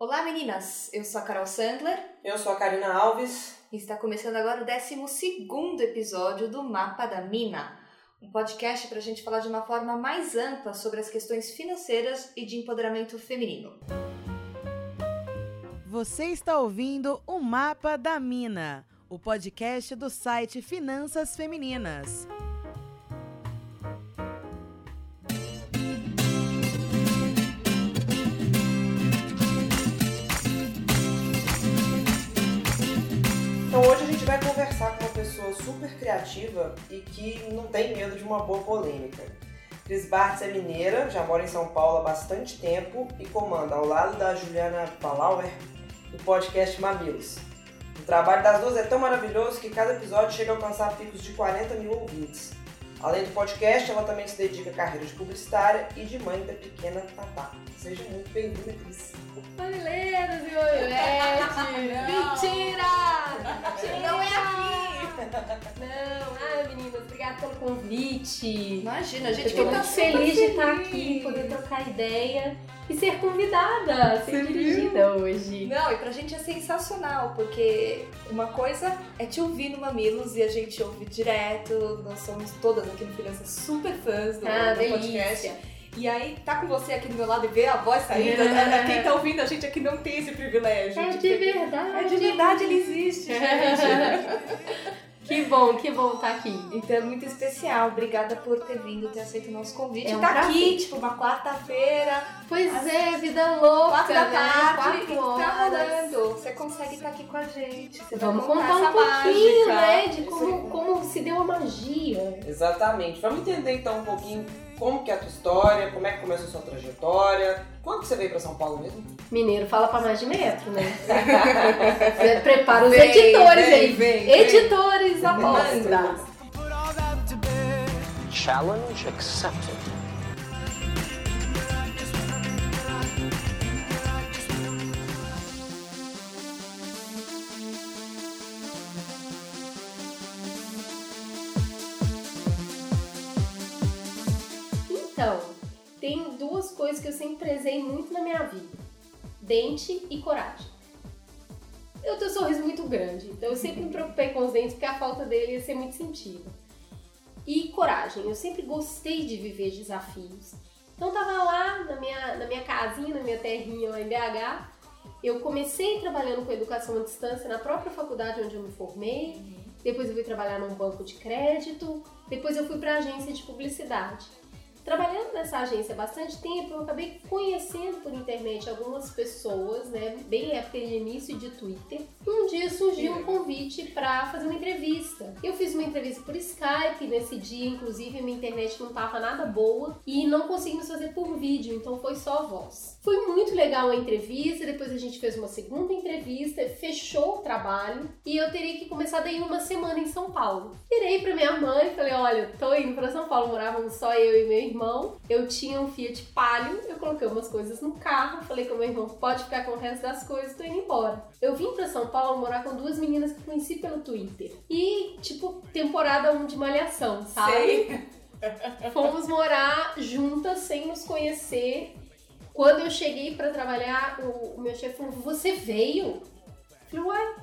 Olá meninas, eu sou a Carol Sandler. Eu sou a Karina Alves. E está começando agora o 12 episódio do Mapa da Mina, um podcast para a gente falar de uma forma mais ampla sobre as questões financeiras e de empoderamento feminino. Você está ouvindo o Mapa da Mina, o podcast do site Finanças Femininas. Super criativa e que não tem medo de uma boa polêmica. Cris Bartz é mineira, já mora em São Paulo há bastante tempo e comanda, ao lado da Juliana Palauer, o podcast Mamilos. O trabalho das duas é tão maravilhoso que cada episódio chega a alcançar picos de 40 mil ouvintes. Além do podcast, ela também se dedica à carreira de publicitária e de mãe da pequena Tatá. Seja muito bem-vinda, Cris. Mamileiros e oiletes! Mentira! Não é aqui! Não, ah meninas, obrigada pelo convite. Imagina, a gente fica muito super feliz de estar aqui, poder trocar ideia e ser convidada, ser Você dirigida hoje. Não, e pra gente é sensacional, porque uma coisa é te ouvir no Mamilos e a gente ouve direto, nós somos todas aqui no Finanças super fãs do, Ah, do podcast. E aí, tá com você aqui do meu lado e ver a voz saindo, né? quem tá ouvindo a gente aqui não tem esse privilégio. É de de verdade. É de verdade, ele existe, gente. Que bom, que bom estar aqui. Então é muito especial. Obrigada por ter vindo, ter aceito o nosso convite. É um tá prazer. aqui, tipo, uma quarta-feira, Pois é, vida louca, quatro da né? tarde, e Quatro tá horas. rolando. Você consegue estar aqui com a gente. Você vai Vamos contar, contar um pouquinho, mágica. né, de como, como se deu a magia. Exatamente. Vamos entender então um pouquinho como que é a tua história, como é que começou a sua trajetória. Quando que você veio para São Paulo mesmo? Mineiro fala pra mais de metro, né? Você Prepara os Vem, editores vem, aí. vem, vem. Editores, aposta. Challenge accepted. Então, tem duas coisas que eu sempre prezei muito na minha vida: dente e coragem. Eu tenho um sorriso muito grande, então eu sempre me preocupei com os dentes porque a falta dele ia ser muito sentida. E coragem, eu sempre gostei de viver desafios. Então tava lá na minha, na minha casinha, na minha terrinha lá em BH. Eu comecei trabalhando com educação à distância na própria faculdade onde eu me formei. Depois eu fui trabalhar num banco de crédito. Depois eu fui para agência de publicidade. Trabalhando nessa agência há bastante tempo, eu acabei conhecendo por internet algumas pessoas, né? Bem época de início de Twitter. Um dia surgiu um convite para fazer uma entrevista. Eu fiz uma entrevista por Skype, nesse dia, inclusive, minha internet não tava nada boa e não conseguimos fazer por vídeo, então foi só voz. Foi muito legal a entrevista, depois a gente fez uma segunda entrevista, fechou o trabalho e eu teria que começar daí uma semana em São Paulo. Virei pra minha mãe e falei: olha, tô indo pra São Paulo, morávamos só eu e meu irmão. Eu tinha um Fiat Palio, eu coloquei umas coisas no carro, falei com meu irmão: pode ficar com o resto das coisas, tô indo embora. Eu vim pra São Paulo morar com duas meninas que conheci pelo Twitter. E, tipo, temporada 1 de malhação, sabe? Sei. Fomos morar juntas sem nos conhecer. Quando eu cheguei pra trabalhar, o, o meu chefe falou: Você veio? Eu falei: Uai,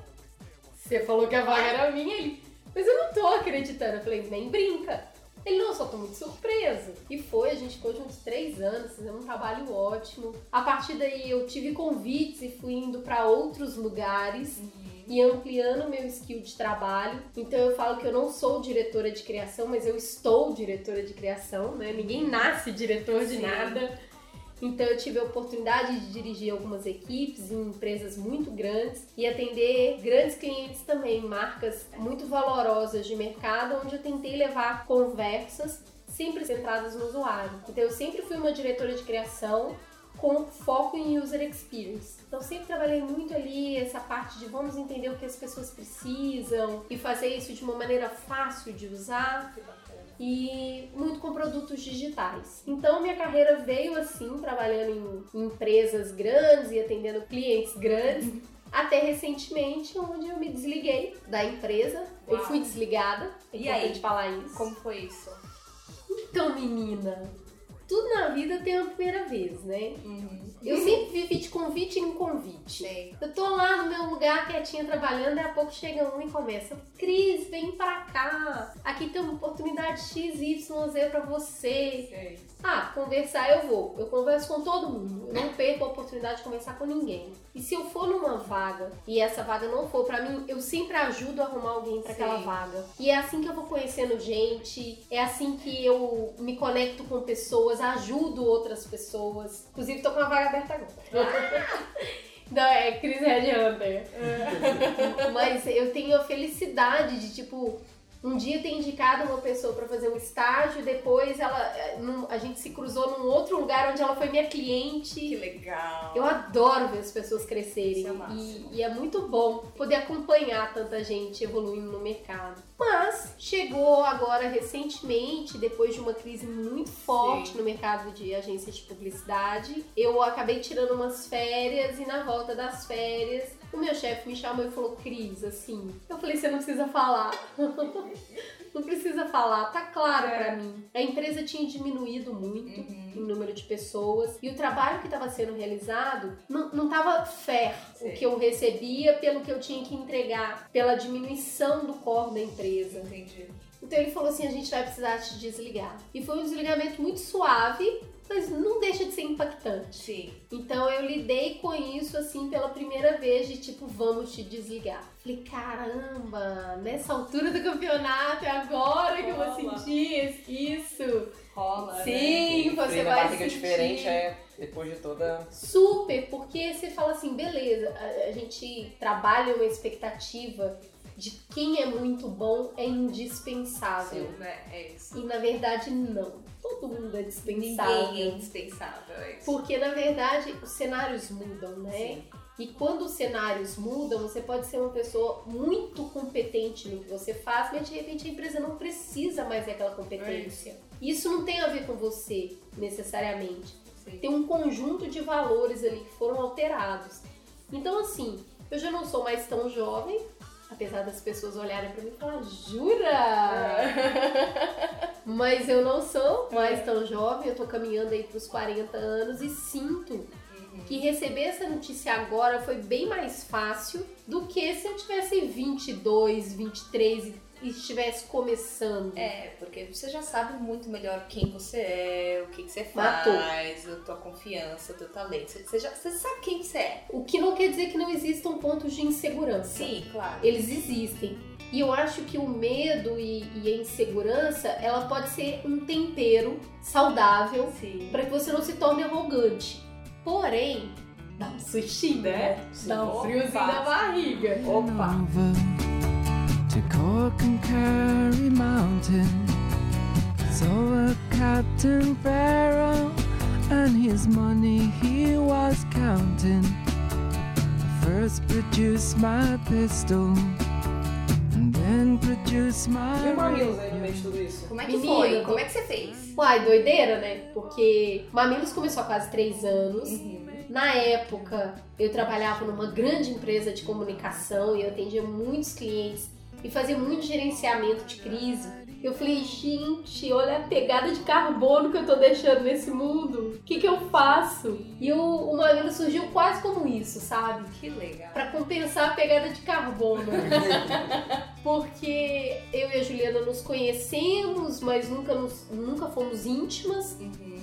você falou que a vaga era minha? Ele, mas eu não tô acreditando. Eu falei: Nem brinca. Ele, não, só tô muito surpresa. E foi, a gente ficou juntos três anos, fizemos um trabalho ótimo. A partir daí eu tive convites e fui indo pra outros lugares e ampliando meu skill de trabalho. Então eu falo que eu não sou diretora de criação, mas eu estou diretora de criação, né? Ninguém nasce diretor de Sim. nada. Então eu tive a oportunidade de dirigir algumas equipes em empresas muito grandes e atender grandes clientes também, marcas muito valorosas de mercado, onde eu tentei levar conversas sempre centradas no usuário. Então eu sempre fui uma diretora de criação com foco em user experience. Então sempre trabalhei muito ali essa parte de vamos entender o que as pessoas precisam e fazer isso de uma maneira fácil de usar e muito com produtos digitais. Então minha carreira veio assim, trabalhando em empresas grandes e atendendo clientes grandes, até recentemente, onde eu me desliguei da empresa. Eu Uau. fui desligada, é E aí? falar isso. Como foi isso? Então, menina, tudo na vida tem uma primeira vez, né? Uhum. Eu sempre vivi de convite em convite. Sei. Eu tô lá no meu lugar quietinha trabalhando, daqui a pouco chega um e começa: Cris, vem pra cá. Aqui tem uma oportunidade XYZ pra você. Sei. Ah, conversar eu vou. Eu converso com todo mundo. Eu não perco a oportunidade de conversar com ninguém. E se eu for numa vaga e essa vaga não for pra mim, eu sempre ajudo a arrumar alguém pra aquela vaga. E é assim que eu vou conhecendo gente, é assim que eu me conecto com pessoas, ajudo outras pessoas. Inclusive, tô com uma vaga aberta agora. Não, é Chris Red Hunter. Mas eu tenho a felicidade de, tipo, um dia ter indicado uma pessoa pra fazer um estágio, depois ela, eh, a gente se cruzou num outro lugar onde ela foi minha cliente. Que legal. Eu adoro ver as pessoas crescerem é e, e é muito bom poder acompanhar tanta gente evoluindo no mercado. Mas chegou agora recentemente, depois de uma crise muito forte Sim. no mercado de agências de publicidade, eu acabei tirando umas férias e na volta das férias o meu chefe me chamou e falou: Cris, assim. Eu falei: você não precisa falar. Não precisa falar, tá claro É. pra mim. A empresa tinha diminuído muito Uhum. em número de pessoas e o trabalho que estava sendo realizado não, não tava fair Sei. o que eu recebia pelo que eu tinha que entregar, pela diminuição do core da empresa. Entendi. Então ele falou assim: a gente vai precisar te desligar. E foi um desligamento muito suave, mas não deixa de ser impactante. Sim. Então eu lidei com isso assim pela primeira vez de tipo, vamos te desligar. Falei, caramba, nessa altura do campeonato é agora que eu vou Rola. sentir isso. Rola. né? Sim, você Frio na vai sentir. diferente é depois de toda. Super, porque você fala assim, beleza, a, a gente trabalha uma expectativa de quem é muito bom é indispensável. Sim, né? É isso. E na verdade não. Todo mundo é dispensável. Ninguém é indispensável, é isso. Porque na verdade os cenários mudam, né? Sim. E quando os cenários mudam, você pode ser uma pessoa muito competente no que você faz, mas de repente a empresa não precisa mais daquela competência. Isso não tem a ver com você, necessariamente. Sim. Tem um conjunto de valores ali que foram alterados. Então, assim, eu já não sou mais tão jovem, apesar das pessoas olharem pra mim e falar, jura? Mas eu não sou mais tão jovem, eu tô caminhando aí pros 40 anos e sinto que receber essa notícia agora foi bem mais fácil do que se eu tivesse 22, 23 e e estivesse começando. É, porque você já sabe muito melhor quem você é, o que, que você Matou. faz, a tua confiança, o teu talento. Você, você já, você sabe quem você é. O que não quer dizer que não existam pontos de insegurança. Sim, claro. Eles existem. E eu acho que o medo e, e a insegurança, ela pode ser um tempero saudável Sim. para que você não se torne arrogante. Porém, dá um sustinho, né? Dá um Opa. friozinho na barriga. Opa! To Cork and Curry Mountain. Saw a Captain Barrow and his money he was counting. First produced my pistol and then produced my o Mamilos aí no meio de tudo isso? Como é que Menino, foi? Como é que você fez? Uai, doideira, né? Porque Mamilos começou há quase três anos. Uhum. Na época, eu trabalhava numa grande empresa de comunicação e eu atendia muitos clientes e fazia muito gerenciamento de crise. Eu falei, gente, olha a pegada de carbono que eu tô deixando nesse mundo. O que, que eu faço? E o, o Mamilo surgiu quase como isso, sabe? Que legal. Pra compensar a pegada de carbono. Porque eu e a Juliana nos conhecemos, mas nunca, nos- nunca fomos íntimas. Uhum.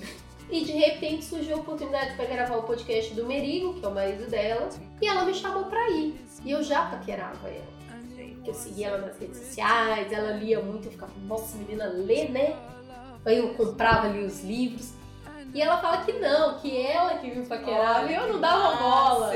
E de repente surgiu a oportunidade para gravar o podcast do Merigo, que é o marido dela, e ela me chamou pra ir. E eu já paquerava ela. Porque eu seguia ela nas redes sociais, ela lia muito, eu ficava, nossa, menina lê, né? Aí eu comprava ali os livros. E ela fala que não, que ela que me paquerava e eu não dava bola.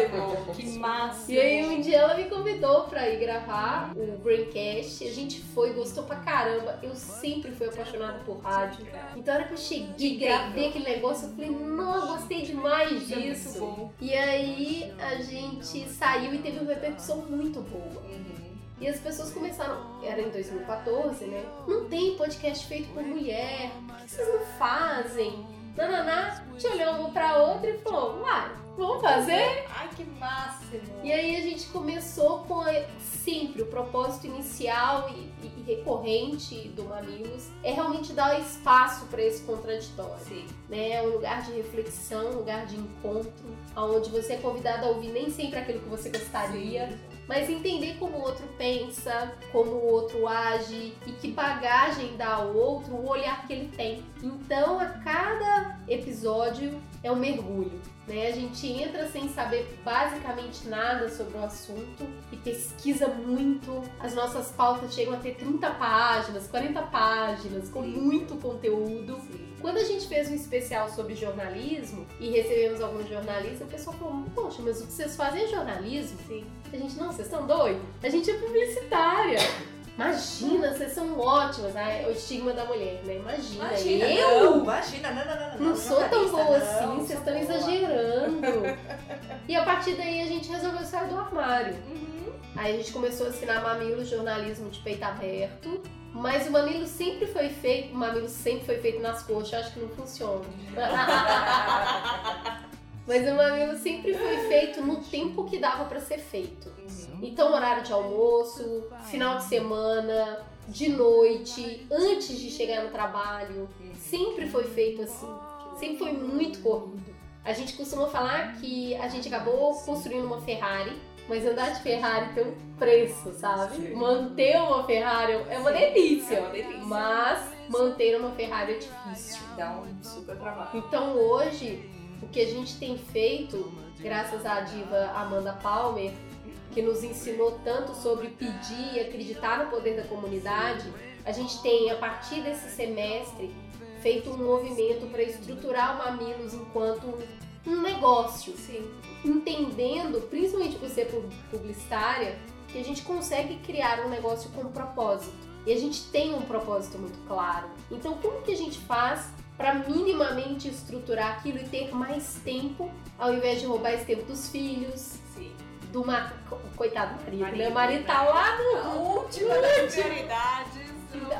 Que massa. E aí um dia ela me convidou pra ir gravar o Braincast. A gente foi, gostou pra caramba. Eu sempre fui apaixonada por rádio. Então na hora que eu cheguei, gravei aquele negócio, eu falei, não, gostei demais é disso. E aí a gente saiu e teve uma repercussão muito boa. Uhum. E as pessoas começaram, era em 2014, né? Não tem podcast feito por mulher, por que vocês não fazem? Nananá, gente olhou uma pra outra e falou, uai, vamos fazer? Ai, que máximo. E aí a gente começou com sempre o propósito inicial e, e- e recorrente do Mamilos é realmente dar espaço para esse contraditório. Sim. Né? É um lugar de reflexão, um lugar de encontro, onde você é convidado a ouvir nem sempre aquilo que você gostaria, mas entender como o outro pensa, como o outro age e que bagagem dá ao outro o olhar que ele tem. Então, a cada episódio é um mergulho. Né? A gente entra sem saber basicamente nada sobre o assunto e pesquisa muito. As nossas pautas chegam a ter 30 páginas, 40 páginas, com muito conteúdo. Quando a gente fez um especial sobre jornalismo e recebemos alguns jornalistas, o pessoal falou: Poxa, mas o que vocês fazem é jornalismo? Sim. A gente, não, vocês estão doidos? A gente é publicitária. Imagina, vocês são ótimas. Ah, é o estigma da mulher, né? Imagina. Imagina, eu não, imagina, não, não, não, não. não sou tão boa assim, vocês estão exagerando. e a partir daí a gente resolveu sair do armário. Uhum. Aí a gente começou a assinar Mamilo Jornalismo de Peito Aberto. Mas o mamilo sempre foi feito, o mamilo sempre foi feito nas coxas, acho que não funciona. Mas o mamilo sempre foi feito no tempo que dava pra ser feito. Uhum. Então, horário de almoço, final de semana, de noite, antes de chegar no trabalho, sempre foi feito assim. Sempre foi muito corrido. A gente costuma falar que a gente acabou construindo uma Ferrari, mas andar de Ferrari tem um preço, sabe? Sim. Manter uma Ferrari é uma delícia. É uma delícia. Mas manter uma Ferrari é difícil. Dá um super trabalho. Então hoje, o que a gente tem feito, graças à diva Amanda Palmer, que nos ensinou tanto sobre pedir e acreditar no poder da comunidade, a gente tem, a partir desse semestre, feito um movimento para estruturar o Mamilos enquanto um negócio, Sim. Entendendo, principalmente por ser pu- publicitária, que a gente consegue criar um negócio com propósito. E a gente tem um propósito muito claro. Então, como que a gente faz para minimamente estruturar aquilo e ter mais tempo, ao invés de roubar esse tempo dos filhos, Sim. do ma... co- coitado do marido, né? Marido, O marido né? tá lá A última das prioridades.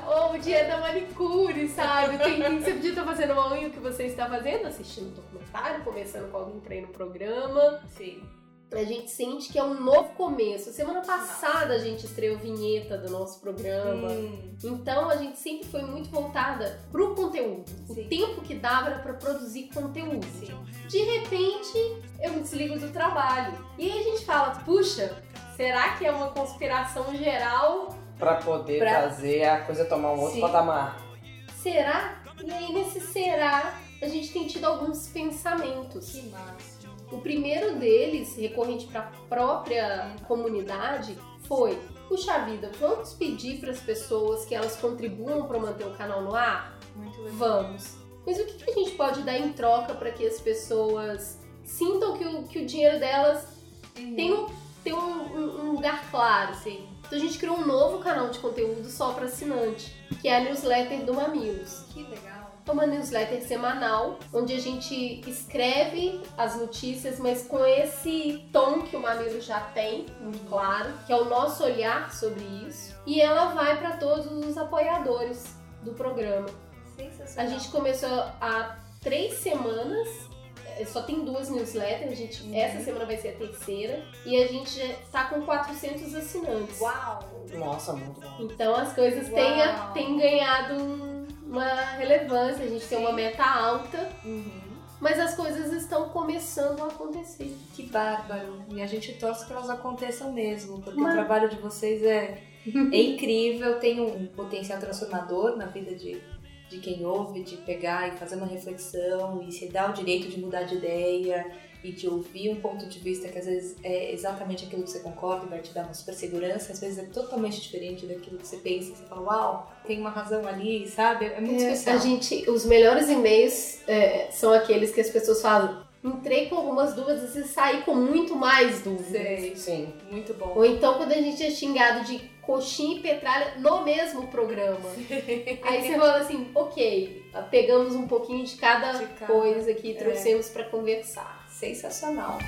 Ou o dia da manicure, sabe? Tem, você podia estar fazendo uma unha o que você está fazendo, assistindo um documentário, conversando com alguém pra ir no programa. Sim. A gente sente que é um novo começo. Semana passada a gente estreou vinheta do nosso programa. Hum, Então a gente sempre foi muito voltada pro conteúdo. Sim. O tempo que dava era pra produzir conteúdo. sim. De repente, eu me desligo do trabalho. E aí a gente fala, puxa, será que é uma conspiração geral Pra poder Pra- fazer a coisa tomar um outro Sim. patamar. Será? E aí, nesse será, a gente tem tido alguns pensamentos. Que massa. O primeiro deles, recorrente para a própria comunidade, foi: puxa vida, vamos pedir para as pessoas que elas contribuam para manter o canal no ar? Muito legal. Vamos. Mas o que que a gente pode dar em troca para que as pessoas sintam que o, que o dinheiro delas tem um, tem um, um- um lugar claro? Sim. Então a gente criou um novo canal de conteúdo só para assinante, que é a newsletter do Mamilos. Que legal. É uma newsletter semanal, onde a gente escreve as notícias, mas com esse tom que o Mamilo já tem, muito claro, que é o nosso olhar sobre isso. E ela vai para todos os apoiadores do programa. A gente começou há três semanas, só tem duas newsletters, a gente, Uhum. essa semana vai ser a terceira, e a gente já tá com 400 assinantes. Uau. Nossa, muito bom. Então as coisas têm, têm ganhado um- uma relevância, a gente tem uma meta alta, Uhum. mas as coisas estão começando a acontecer. Que bárbaro. E a gente torce que elas aconteçam mesmo, porque Mas- o trabalho de vocês é, é incrível, tem um potencial transformador na vida de, de quem ouve, de pegar e fazer uma reflexão e se dar o direito de mudar de ideia e de ouvir um ponto de vista que às vezes é exatamente aquilo que você concorda e vai te dar uma super segurança, às vezes é totalmente diferente daquilo que você pensa e você fala, uau, tem uma razão ali, sabe? É muito especial. A gente, os melhores e-mails é, são aqueles que as pessoas falam. Entrei com algumas dúvidas e saí com muito mais dúvidas. Sei, Sim. muito bom. Ou então quando a gente é xingado de coxinha e petralha no mesmo programa. Aí você fala assim, ok, pegamos um pouquinho de cada, De cada, coisa aqui e é. trouxemos pra conversar. Sensacional.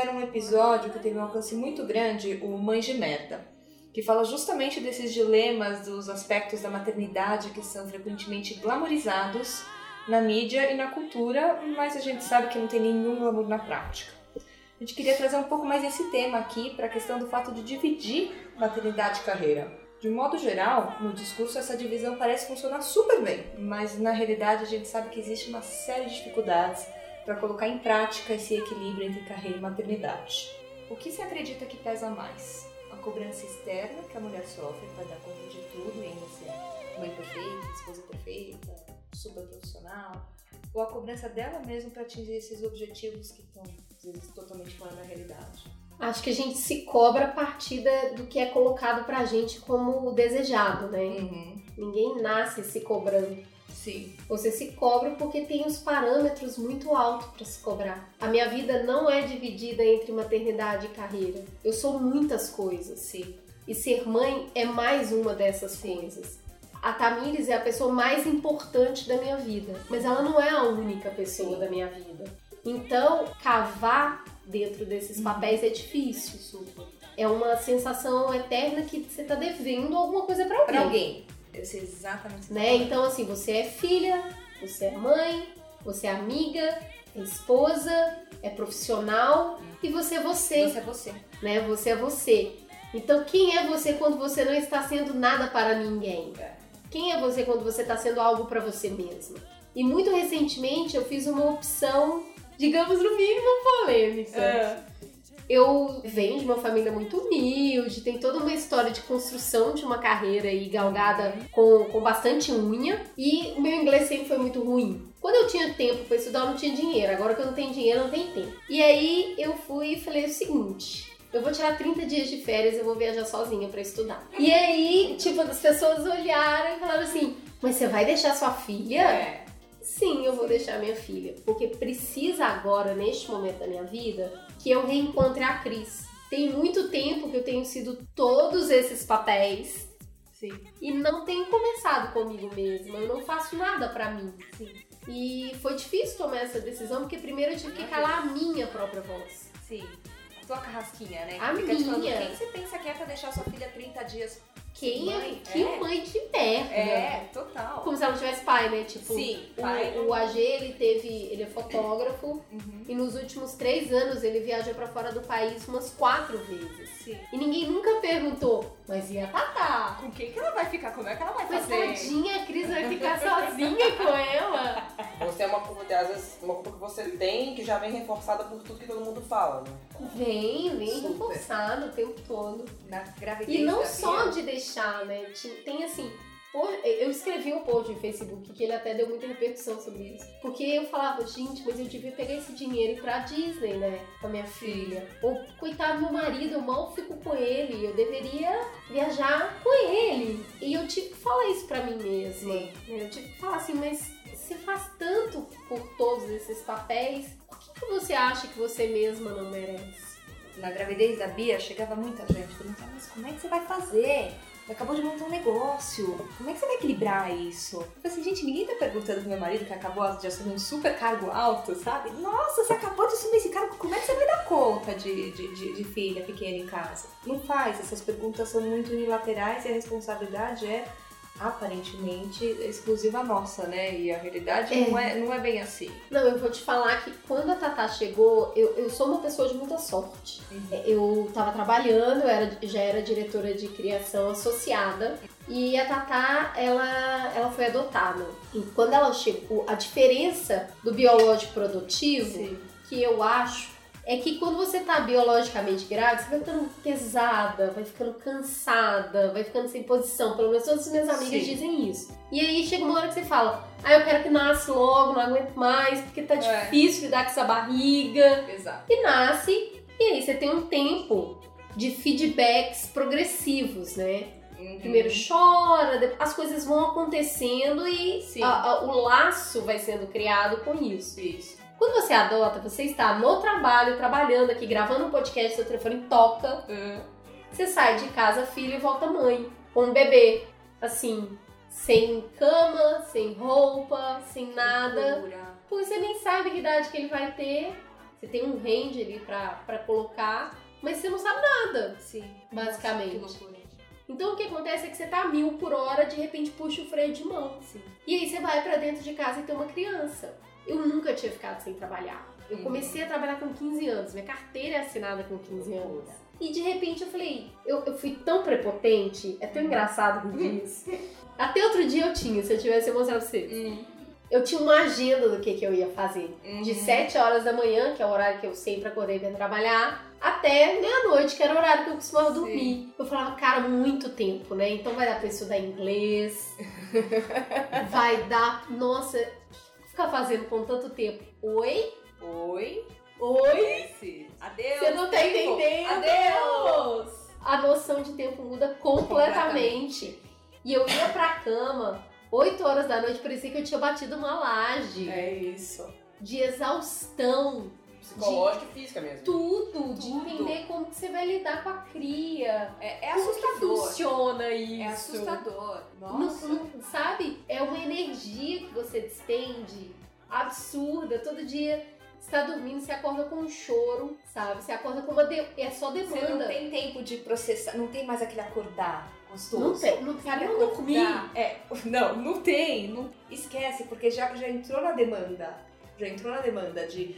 Tiveram um episódio que teve um alcance muito grande, o Mãe de Merda, que fala justamente desses dilemas dos aspectos da maternidade que são frequentemente glamorizados na mídia e na cultura, mas a gente sabe que não tem nenhum glamour na prática. A gente queria trazer um pouco mais esse tema aqui para a questão do fato de dividir maternidade e carreira. De um modo geral, no discurso essa divisão parece funcionar super bem, mas na realidade a gente sabe que existe uma série de dificuldades para colocar em prática esse equilíbrio entre carreira e maternidade. O que se acredita que pesa mais? A cobrança externa que a mulher sofre para dar conta de tudo e ainda ser mãe perfeita, esposa perfeita, super profissional, ou a cobrança dela mesma para atingir esses objetivos que estão às vezes totalmente fora da realidade? Acho que a gente se cobra a partir do que é colocado pra gente como desejado, né? Uhum. Ninguém nasce se cobrando. Sim. Você se cobra porque tem os parâmetros muito altos para se cobrar. A minha vida não é dividida entre maternidade e carreira. Eu sou muitas coisas. Sim. E ser mãe é mais uma dessas coisas. A Tamires é a pessoa mais importante da minha vida, mas ela não é a única pessoa da minha vida. Então, cavar dentro desses papéis é difícil. Super. É uma sensação eterna que você tá devendo alguma coisa pra alguém. Pra alguém. Eu sei exatamente né? tá falando. Então, assim, você é filha, você é mãe, você é amiga, é esposa, é profissional e você é você, Você é você. né? Você é você. Então, quem é você quando você não está sendo nada para ninguém? Quem é você quando você está sendo algo para você mesma? E muito recentemente eu fiz uma opção, digamos no mínimo polêmica. Eu venho de uma família muito humilde, tem toda uma história de construção de uma carreira aí galgada com, com bastante unha. E o meu inglês sempre foi muito ruim. Quando eu tinha tempo pra estudar, eu não tinha dinheiro. Agora que eu não tenho dinheiro, não tenho tempo. E aí eu fui e falei o seguinte. Eu vou tirar 30 dias de férias e eu vou viajar sozinha pra estudar. E aí, tipo, as pessoas olharam e falaram assim: Mas você vai deixar sua filha? É. Sim, eu vou deixar minha filha, porque precisa agora, neste momento da minha vida, que eu reencontre a Cris. Tem muito tempo que eu tenho sido todos esses papéis Sim. e não tenho conversado comigo mesma. Eu não faço nada pra mim. Sim. E foi difícil tomar essa decisão, porque primeiro eu tive que calar a minha própria voz. Sim. A tua carrasquinha, né? A Que te falando, minha. Quem você pensa que é pra deixar sua filha 30 dias? Quem Mãe, é? Que é. mãe de merda. É, total. Como se ela não tivesse pai, né? Tipo, Sim, o, pai. o AG, ele teve. Ele é fotógrafo. Uhum. E nos últimos três anos ele viajou pra fora do país umas quatro vezes. Sim. E ninguém nunca perguntou, mas e a Tatá? Com quem que ela vai ficar? Como é que ela vai Mas fazer? tadinha, a Cris vai ficar sozinha com ela. Você é uma culpa, às vezes, uma culpa que você tem que já vem reforçada por tudo que todo mundo fala, né? Vem, vem Super. reforçado o tempo todo. Na gravidez E não da só de deixar, né? Ti- Tem assim. Eu escrevi um post no Facebook que ele até deu muita repercussão sobre isso. Porque eu falava, gente, mas eu devia pegar esse dinheiro e ir pra Disney, né? Com a minha filha. Ou, coitado do meu marido, eu mal fico com ele. Eu deveria viajar com ele. E eu tive que falar isso pra mim mesma. Sim. Eu tive que falar assim, mas você faz tanto por todos esses papéis, por que, que você acha que você mesma não merece? Na gravidez da Bia, chegava muita gente perguntando, mas como é que você vai fazer? Acabou de montar um negócio. Como é que você vai equilibrar isso? Eu falei assim, gente, ninguém tá perguntando pro meu marido que acabou de assumir um super cargo alto, sabe? Nossa, você acabou de assumir esse cargo, como é que você vai dar conta de, de, de, de filha pequena em casa? Não faz, essas perguntas são muito unilaterais e a responsabilidade é aparentemente exclusiva nossa, né? E a realidade É. Não, é, não é bem assim. Não, eu vou te falar que quando a Tatá chegou, eu, eu sou uma pessoa de muita sorte. É, Eu tava trabalhando, eu era, já era diretora de criação associada. E a Tatá, ela, ela foi adotada. E quando ela chegou, a diferença do biológico produtivo, Sim. que eu acho, é que quando você tá biologicamente grávida, você vai ficando pesada, vai ficando cansada, vai ficando sem posição. Pelo menos todas as minhas amigas Sim. dizem isso. E aí chega uma hora que você fala, ah, eu quero que nasce logo, não aguento mais, porque tá É. difícil lidar com essa barriga. Exato. E nasce, e aí você tem um tempo de feedbacks progressivos, né? Primeiro chora, depois as coisas vão acontecendo e a- a- o laço vai sendo criado com isso. Isso. Quando você adota, você está no trabalho, trabalhando aqui, gravando um podcast, seu telefone toca, você sai de casa, filho, e volta mãe, com um bebê. Assim, sem cama, sem roupa, sem nada. Porque você nem sabe que idade que ele vai ter. Você tem um range ali pra, pra colocar, mas você não sabe nada. Sim. Basicamente. Loucura. Então o que acontece é que você tá a mil por hora, de repente puxa o freio de mão. Sim. E aí você vai pra dentro de casa e tem uma criança. Eu nunca tinha ficado sem trabalhar. Eu Uhum. comecei a trabalhar com 15 anos, minha carteira é assinada com 15 anos. E de repente eu falei, eu, eu fui tão prepotente, é tão engraçado rir disso. Até outro dia eu tinha, se eu tivesse eu mostrar pra vocês. Hum. Eu tinha uma agenda do que, que eu ia fazer. De Uhum. 7 horas da manhã, que é o horário que eu sempre acordei pra trabalhar, até meia-noite, que era o horário que eu costumava Sim. dormir. Eu falava, cara, muito tempo, né? Então vai dar pra estudar inglês. vai dar. Nossa, que ficar fazendo com tanto tempo? Oi? Oi? Oi? Adeus. Você não tá tempo. entendendo? Adeus. A noção de tempo muda completamente. E eu ia pra cama, 8 horas da noite, parecia que eu tinha batido uma laje. É isso. De exaustão. Psicológica e física mesmo. tudo, de Tudo. entender como que você vai lidar com a cria. É, é Como que assustador. funciona isso? É assustador. Não- Nossa. não- sabe? É uma energia que você despende absurda. Todo dia você tá dormindo, você acorda com um choro, sabe? Você acorda com uma. De... É só Você demanda. não tem tempo de processar, não tem mais aquele acordar gostoso. Não tem, não Sabe, tem. Não dormir. acordar. É, não, não tem. Não, esquece, porque já, já entrou na demanda. Já entrou na demanda de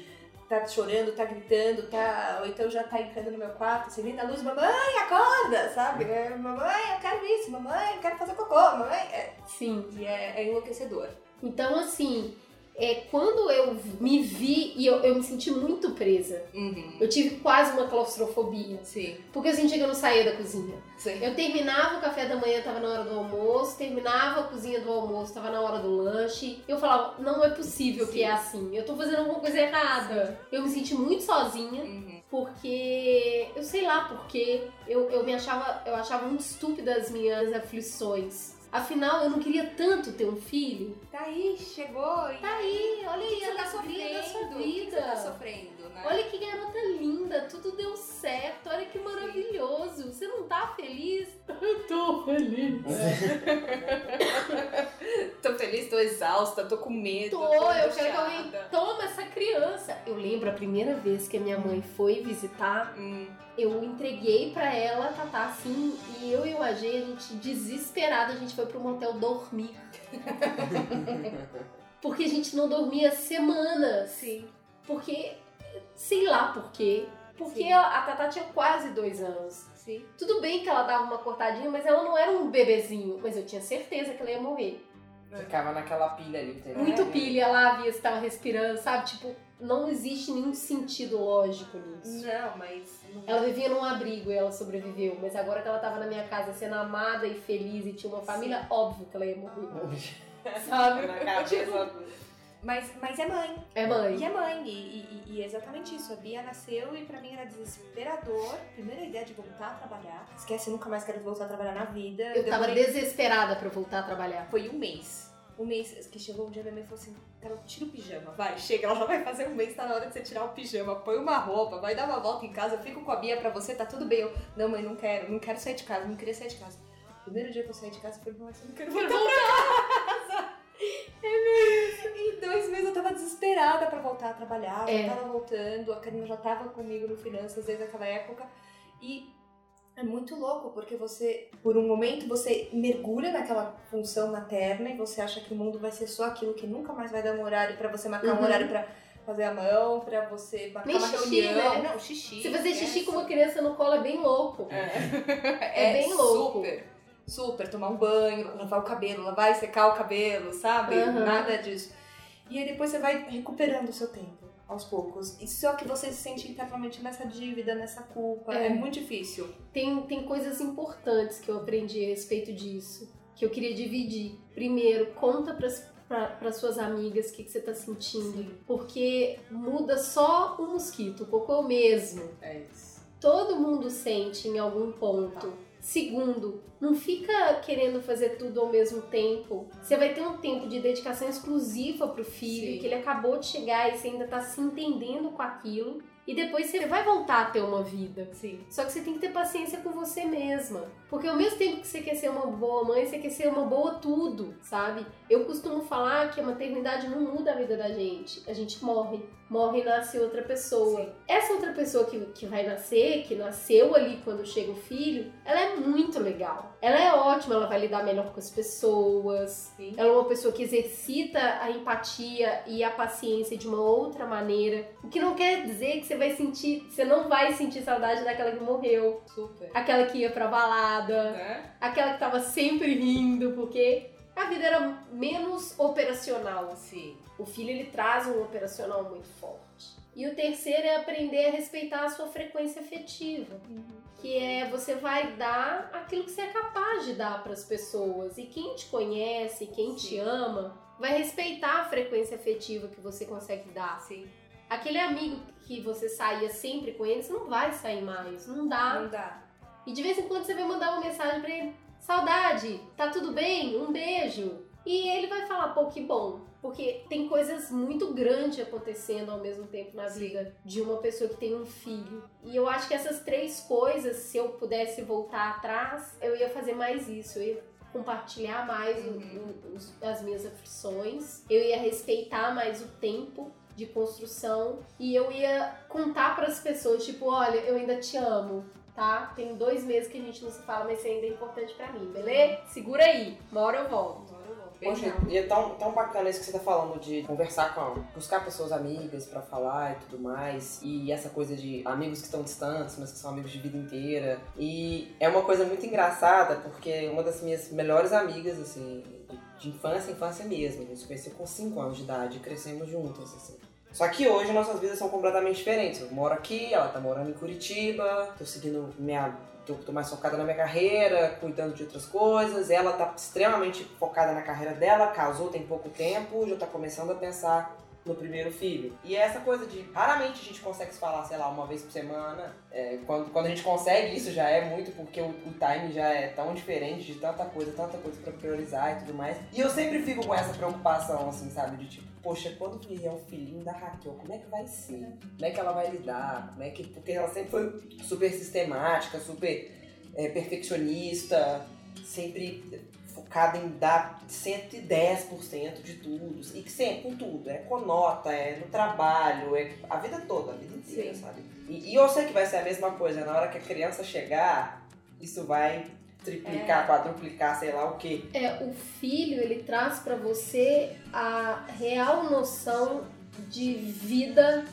tá chorando, tá gritando, tá. Ou então já tá entrando no meu quarto, acendendo a luz, mamãe, acorda, sabe? É, mamãe, eu quero isso, mamãe, eu quero fazer cocô, mamãe. É, Sim. e é, é enlouquecedor. Então, assim, é, quando eu me vi e eu, eu me senti muito presa. Uhum. Eu tive quase uma claustrofobia. Sim. Porque eu sentia que eu não saía da cozinha. Sim. Eu terminava o café da manhã, tava na hora do almoço, terminava a cozinha do almoço, tava na hora do lanche. Eu falava, não é possível que Sim. é assim. Eu tô fazendo alguma coisa errada. Eu me senti muito sozinha, Uhum. porque. Eu sei lá porque eu, eu me achava. Eu achava muito estúpida as minhas aflições. Afinal, eu não queria tanto ter um filho. Tá aí, chegou e. Tá aí, olha que aí você a tá alegria da sua sofrendo? O que vida. você tá sofrendo, né? Olha que garota linda, tudo deu certo, olha que maravilhoso. Você não tá feliz? Eu tô feliz. Tô feliz, tô exausta, tô com medo. Tô, eu quero que alguém toma essa criança. Eu lembro a primeira vez que a minha mãe foi visitar, Hum, eu entreguei pra ela, a Tatá, assim, e eu e o AG, a gente desesperada, a gente foi pro motel dormir. Porque a gente não dormia semanas. sim. Porque, sei lá por quê. Porque Sim. a Tatá tinha quase dois anos. Sim. Tudo bem que ela dava uma cortadinha, mas ela não era um bebezinho. Mas eu tinha certeza que ela ia morrer. Ficava naquela pilha ali, entendeu? Muito pilha lá, via se tava respirando, sabe? Tipo, não existe nenhum sentido lógico nisso. Não, mas. Ela vivia num abrigo e ela sobreviveu. Mas agora que ela tava na minha casa sendo amada e feliz e tinha uma família, óbvio que ela ia morrer. Sabe? Na cabeça. Mas, mas é mãe. É mãe. E é mãe. E, e- e é exatamente isso. A Bia nasceu e pra mim era desesperador. Primeira ideia de voltar a trabalhar. Esquece, nunca mais quero voltar a trabalhar na vida. Eu tava demorei- desesperada pra voltar a trabalhar. Foi um mês. Um mês que chegou um dia, minha mãe falou assim: Carol, tira o pijama, vai, chega, ela já vai fazer um mês, tá na hora de você tirar o pijama, põe uma roupa, vai dar uma volta em casa, eu fico com a Bia pra você, tá tudo bem. Eu, não, mãe, não quero, não quero sair de casa, não queria sair de casa. Primeiro dia que eu saí de casa, eu falei, mas eu não quero voltar pra casa. Em dois meses eu tava desesperada pra voltar a trabalhar, É. já tava voltando, a Karina já tava comigo no Finanças desde aquela época. E é muito louco, porque você, por um momento, você mergulha naquela função materna e você acha que o mundo vai ser só aquilo, que nunca mais vai dar um horário pra você marcar Uhum. um horário pra fazer a mão, pra você marcar Nem uma xixi, reunião. né? Não, xixi. Se fazer xixi esquece. com uma criança no colo é bem louco. É, É bem louco. Super, super. Tomar um banho, lavar o cabelo, lavar e secar o cabelo, sabe? Aham. Nada disso. E aí depois você vai recuperando o seu tempo, aos poucos. E só que você se sente internamente nessa dívida, nessa culpa. É. É, muito difícil. Tem, tem coisas importantes que eu aprendi a respeito disso, que eu queria dividir. Primeiro, conta para suas amigas o que, que você tá sentindo. Sim. Porque muda só o mosquito, o cocô mesmo. É isso. Todo mundo sente em algum ponto. Segundo, não fica querendo fazer tudo ao mesmo tempo. Você vai ter um tempo de dedicação exclusiva pro filho, Sim. que ele acabou de chegar e você ainda tá se entendendo com aquilo. E depois você vai voltar a ter uma vida. Sim. Só que você tem que ter paciência com você mesma. Porque ao mesmo tempo que você quer ser uma boa mãe, você quer ser uma boa tudo, sabe? Eu costumo falar que a maternidade não muda a vida da gente. A gente morre. Morre e nasce outra pessoa. Sim. Essa outra pessoa que, que vai nascer, que nasceu ali quando chega o filho, ela é muito legal. Ela é ótima, ela vai lidar melhor com as pessoas. Sim. Ela é uma pessoa que exercita a empatia e a paciência de uma outra maneira. O que não quer dizer que você vai sentir, você não vai sentir saudade daquela que morreu, Super. aquela que ia pra balada, Né? aquela que tava sempre rindo, porque a vida era menos operacional. Sim. O filho ele traz um operacional muito forte. E o terceiro é aprender a respeitar a sua frequência afetiva, que é você vai dar aquilo que você é capaz de dar para as pessoas. E quem te conhece, quem te Sim. ama, vai respeitar a frequência afetiva que você consegue dar. Sim. Aquele amigo que você saía sempre com ele, você não vai sair mais, não dá. Não dá. E de vez em quando você vai mandar uma mensagem pra ele: Saudade, tá tudo bem? Um beijo. E ele vai falar: pô, que bom. Porque tem coisas muito grandes acontecendo ao mesmo tempo na vida de uma pessoa que tem um filho. E eu acho que essas três coisas, se eu pudesse voltar atrás, eu ia fazer mais isso. Eu ia compartilhar mais o- Uhum. o- os- as minhas aflições. Eu ia respeitar mais o tempo de construção e eu ia contar para as pessoas, tipo, olha, eu ainda te amo, tá? Tem dois meses que a gente não se fala, mas você ainda é importante pra mim, beleza? Segura aí, uma hora eu volto. Poxa, e é tão, tão bacana isso que você tá falando de conversar com, buscar pessoas amigas pra falar e tudo mais. E essa coisa de amigos que estão distantes, mas que são amigos de vida inteira. E é uma coisa muito engraçada, porque uma das minhas melhores amigas, assim, de infância, infância mesmo. Se conheceu com 5 anos de idade e crescemos juntas, assim. Só que hoje nossas vidas são completamente diferentes. Eu moro aqui, ela tá morando em Curitiba, tô seguindo minha. Tô, tô mais focada na minha carreira, cuidando de outras coisas. Ela tá extremamente focada na carreira dela, casou tem pouco tempo, já tá começando a pensar no primeiro filho. E é essa coisa de raramente a gente consegue se falar, sei lá, uma vez por semana. É, quando, quando a gente consegue, isso já é muito, porque o, o time já é tão diferente de tanta coisa, tanta coisa pra priorizar e tudo mais. E eu sempre fico com essa preocupação, assim, sabe? De tipo, poxa, quando vier um filhinho da Raquel, como é que vai ser? Como é que ela vai lidar? Como é que. Porque ela sempre foi super sistemática, super é, perfeccionista, sempre focada em dar 110% de tudo. E que sempre, com tudo. É com nota, é no trabalho, é a vida toda, a vida inteira, Sim. sabe? E, e eu sei que vai ser a mesma coisa. Na hora que a criança chegar, isso vai triplicar, quadruplicar, sei lá o quê. É, o filho, ele traz pra você a real noção de vida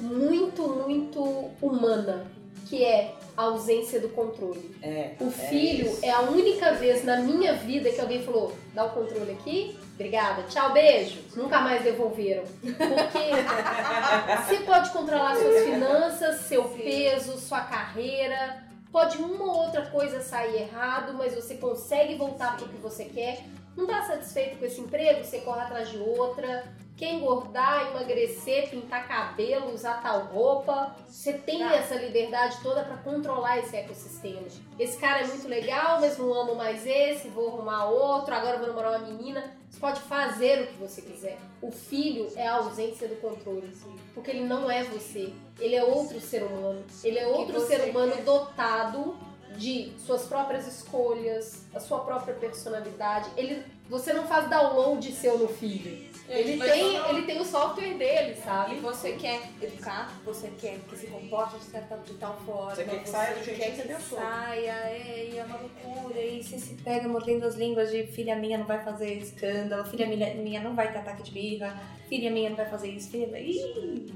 muito, muito humana, que é a ausência do controle. É. O é filho isso. é a única vez na minha vida que alguém falou: dá o controle aqui, obrigada, tchau, beijo. Nunca mais devolveram. Porque você pode controlar suas finanças, seu peso, sua carreira. Pode uma ou outra coisa sair errado, mas você consegue voltar para o que você quer. Não tá satisfeito com esse emprego, você corre atrás de outra. Quer engordar, emagrecer, pintar cabelo, usar tal roupa. Você tem Tá. essa liberdade toda para controlar esse ecossistema. Esse cara é muito legal, mas não amo mais esse, vou arrumar outro, agora vou namorar uma menina. Você pode fazer o que você quiser. O filho é a ausência do controle, porque ele não é você. Ele é outro ser humano. Ele é outro ser humano quer. dotado de suas próprias escolhas, a sua própria personalidade. Ele, você não faz download seu no filho. Ele Mas tem, não- ele tem o software dele, E sabe? você quer educar, você quer que se comporte de certa de tal forma. Você quer que saia do quer que você que pensou. saia, é, e é uma loucura. E você se pega mordendo as línguas de filha minha não vai fazer escândalo, filha minha, minha não vai ter ataque de birra, filha minha não vai fazer isso, filha. Ih,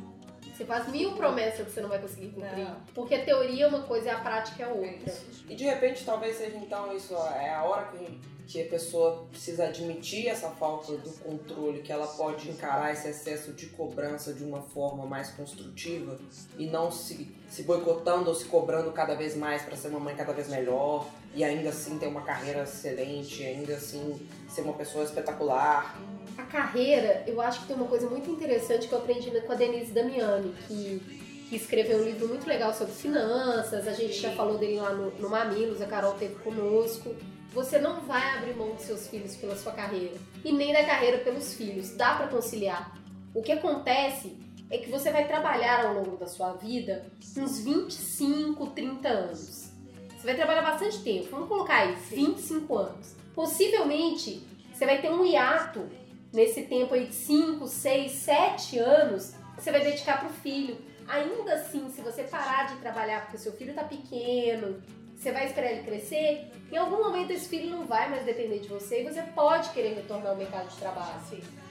Você faz mil promessas que você não vai conseguir cumprir. Não. Porque a teoria é uma coisa e a prática é outra. E de repente talvez seja então isso, é a hora que, que a pessoa precisa admitir essa falta do controle, que ela pode encarar esse excesso de cobrança de uma forma mais construtiva e não se, se boicotando ou se cobrando cada vez mais para ser uma mãe cada vez melhor e ainda assim ter uma carreira excelente, ainda assim ser uma pessoa espetacular. A carreira, eu acho que tem uma coisa muito interessante que eu aprendi com a Denise Damiani, que, que escreveu um livro muito legal sobre finanças. A gente já falou dele lá no, no Mamilos, a Carol teve conosco. Você não vai abrir mão dos seus filhos pela sua carreira e nem da carreira pelos filhos. Dá pra conciliar. O que acontece é que você vai trabalhar ao longo da sua vida uns 25, 30 anos. Você vai trabalhar bastante tempo, vamos colocar aí 25 anos. Possivelmente você vai ter um hiato nesse tempo aí de 5, 6, 7 anos você vai dedicar pro filho. Ainda assim, se você parar de trabalhar porque seu filho tá pequeno, você vai esperar ele crescer, em algum momento esse filho não vai mais depender de você e você pode querer retornar ao mercado de trabalho.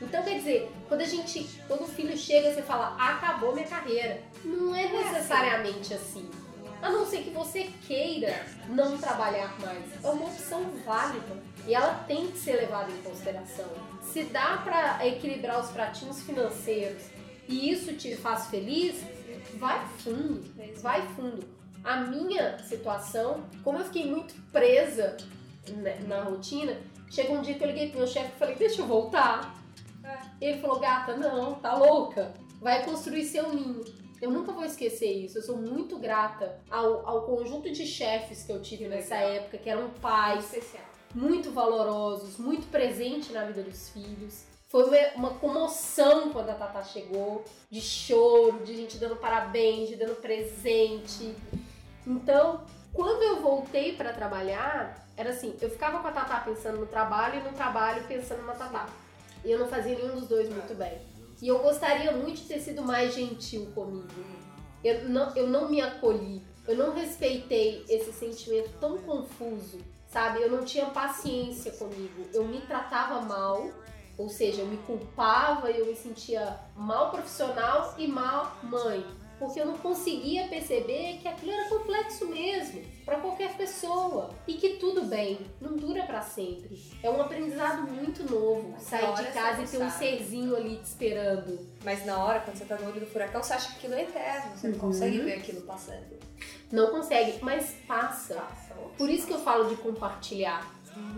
Então quer dizer, quando a gente, quando o filho chega, você fala, acabou minha carreira. Não é necessariamente assim. A não ser que você queira não trabalhar mais. É uma opção válida e ela tem que ser levada em consideração. Se dá pra equilibrar os pratinhos financeiros e isso te faz feliz, vai fundo, vai fundo. A minha situação, como eu fiquei muito presa né, na rotina, chega um dia que eu liguei pro meu chefe e falei, deixa eu voltar. Ele falou, gata, não, tá louca. Vai construir seu ninho. Eu nunca vou esquecer isso. Eu sou muito grata ao, ao conjunto de chefes que eu tive nessa época, que eram pais, Especial. Muito valorosos, muito presente na vida dos filhos. Foi uma, comoção quando a Tatá chegou, de choro, de gente dando parabéns, de dando presente. Então, quando eu voltei pra trabalhar, era assim, eu ficava com a Tatá pensando no trabalho e no trabalho pensando na Tatá. E eu não fazia nenhum dos dois muito bem. E eu gostaria muito de ter sido mais gentil comigo. Eu não, eu não me acolhi. Eu não respeitei esse sentimento tão confuso, sabe? Eu não tinha paciência comigo. Eu me tratava mal, ou seja, eu me culpava e eu me sentia mal profissional e mal mãe. Porque eu não conseguia perceber que aquilo era complexo mesmo, para qualquer pessoa. E que tudo bem, não dura para sempre. É um aprendizado muito novo. Sair hora de casa não e ter um serzinho ali te esperando. Mas na hora, quando você tá no olho do furacão, você acha que aquilo é eterno. Você não Uhum. consegue ver aquilo passando. Não consegue, mas passa. Por isso que eu falo de compartilhar.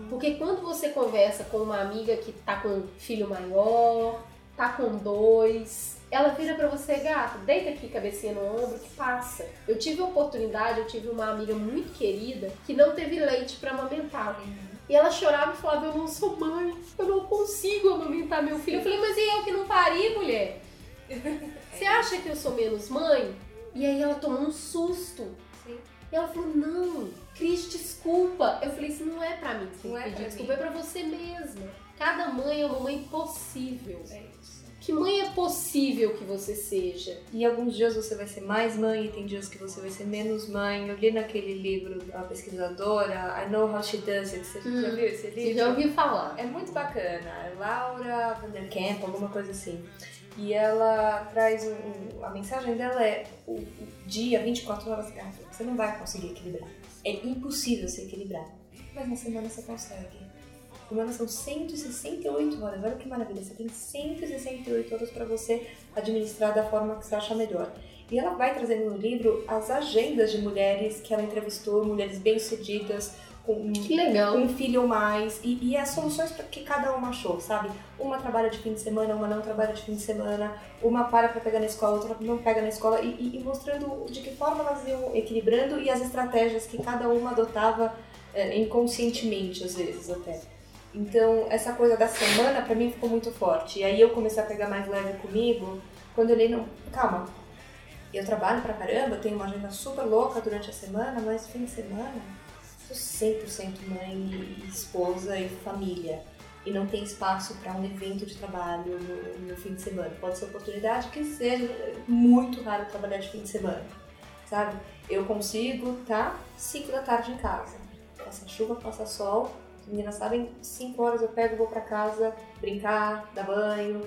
Porque quando você conversa com uma amiga que tá com um filho maior, tá com dois, ela vira pra você, gata, deita aqui cabecinha no ombro que passa. Eu tive a oportunidade, eu tive uma amiga muito querida que não teve leite pra amamentar. E ela chorava e falava, eu não sou mãe, eu não consigo amamentar meu filho. Eu falei, mas e eu que não pari, mulher? Você acha que eu sou menos mãe? E aí ela tomou um susto. Sim. E ela falou, não, Cris, desculpa. Eu falei, isso não é pra mim Não é pedir pra desculpa, mim. é pra você mesma. Cada mãe é uma mãe possível. É. Que mãe é possível que você seja? E alguns dias você vai ser mais mãe e tem dias que você vai ser menos mãe. Eu li naquele livro da pesquisadora, I Know How She Does It. Você Hum. já viu esse livro? Já ouviu falar? É muito bacana. É Laura Vanderkamp, alguma coisa assim. E ela traz um, a mensagem dela é o, o dia 24 horas. Você não vai conseguir equilibrar. É impossível se equilibrar. Mas na semana você consegue. Semana são 168 horas. Olha que maravilha. Você tem 168 horas para você administrar da forma que você acha melhor. E ela vai trazendo no livro as agendas de mulheres que ela entrevistou, mulheres bem-sucedidas, com Que legal. um filho ou mais e, e as soluções que cada uma achou, sabe? Uma trabalha de fim de semana, uma não trabalha de fim de semana, uma para pra pegar na escola, outra não pega na escola e, e- e mostrando de que forma elas iam equilibrando e as estratégias que cada uma adotava é, inconscientemente, às vezes até. Então, essa coisa da semana pra mim ficou muito forte. E aí eu comecei a pegar mais leve comigo quando eu não, calma, eu trabalho pra caramba, tenho uma agenda super louca durante a semana, mas fim de semana sou 100% mãe esposa e família. E não tem espaço para um evento de trabalho no, no fim de semana. Pode ser oportunidade que seja muito raro trabalhar de fim de semana, sabe? Eu consigo tá 5 da tarde em casa. Passa chuva, passa sol. As meninas sabem, 5 horas eu pego, vou pra casa, brincar, dar banho,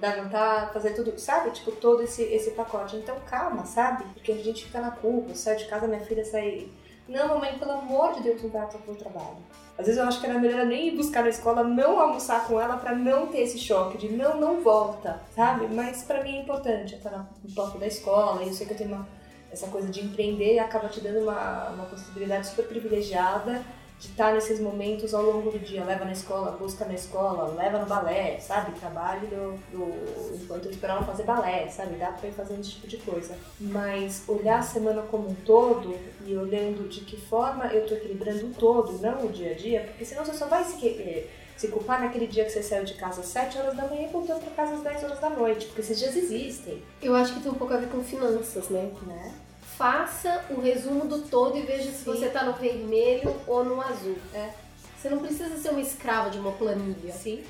dar jantar, fazer tudo, sabe? Tipo, todo esse, esse pacote. Então calma, sabe? Porque a gente fica na culpa. Eu saio de casa, minha filha sai não, mamãe, pelo amor de Deus, não vai pro trabalho. Às vezes eu acho que era melhor eu nem ir buscar na escola, não almoçar com ela pra não ter esse choque de não, não volta, sabe? Mas pra mim é importante na- no toque da escola, e eu sei que eu tenho uma, essa coisa de empreender acaba te dando uma, uma possibilidade super privilegiada de estar nesses momentos ao longo do dia. Leva na escola, busca na escola, leva no balé, sabe? Trabalho do, do- enquanto eu esperava fazer balé, sabe? Dá pra ir fazendo esse tipo de coisa. Mas olhar a semana como um todo e olhando de que forma eu tô equilibrando o todo, não o dia a dia, porque senão você só vai se, eh, se culpar naquele dia que você saiu de casa às 7 horas da manhã e voltou pra casa às 10 horas da noite, porque esses dias existem, Eu acho que tem um pouco a ver com finanças, né? né? Faça o resumo do todo e veja se Sim. você tá no vermelho ou no azul. É. Você não precisa ser uma escrava de uma planilha. Sim,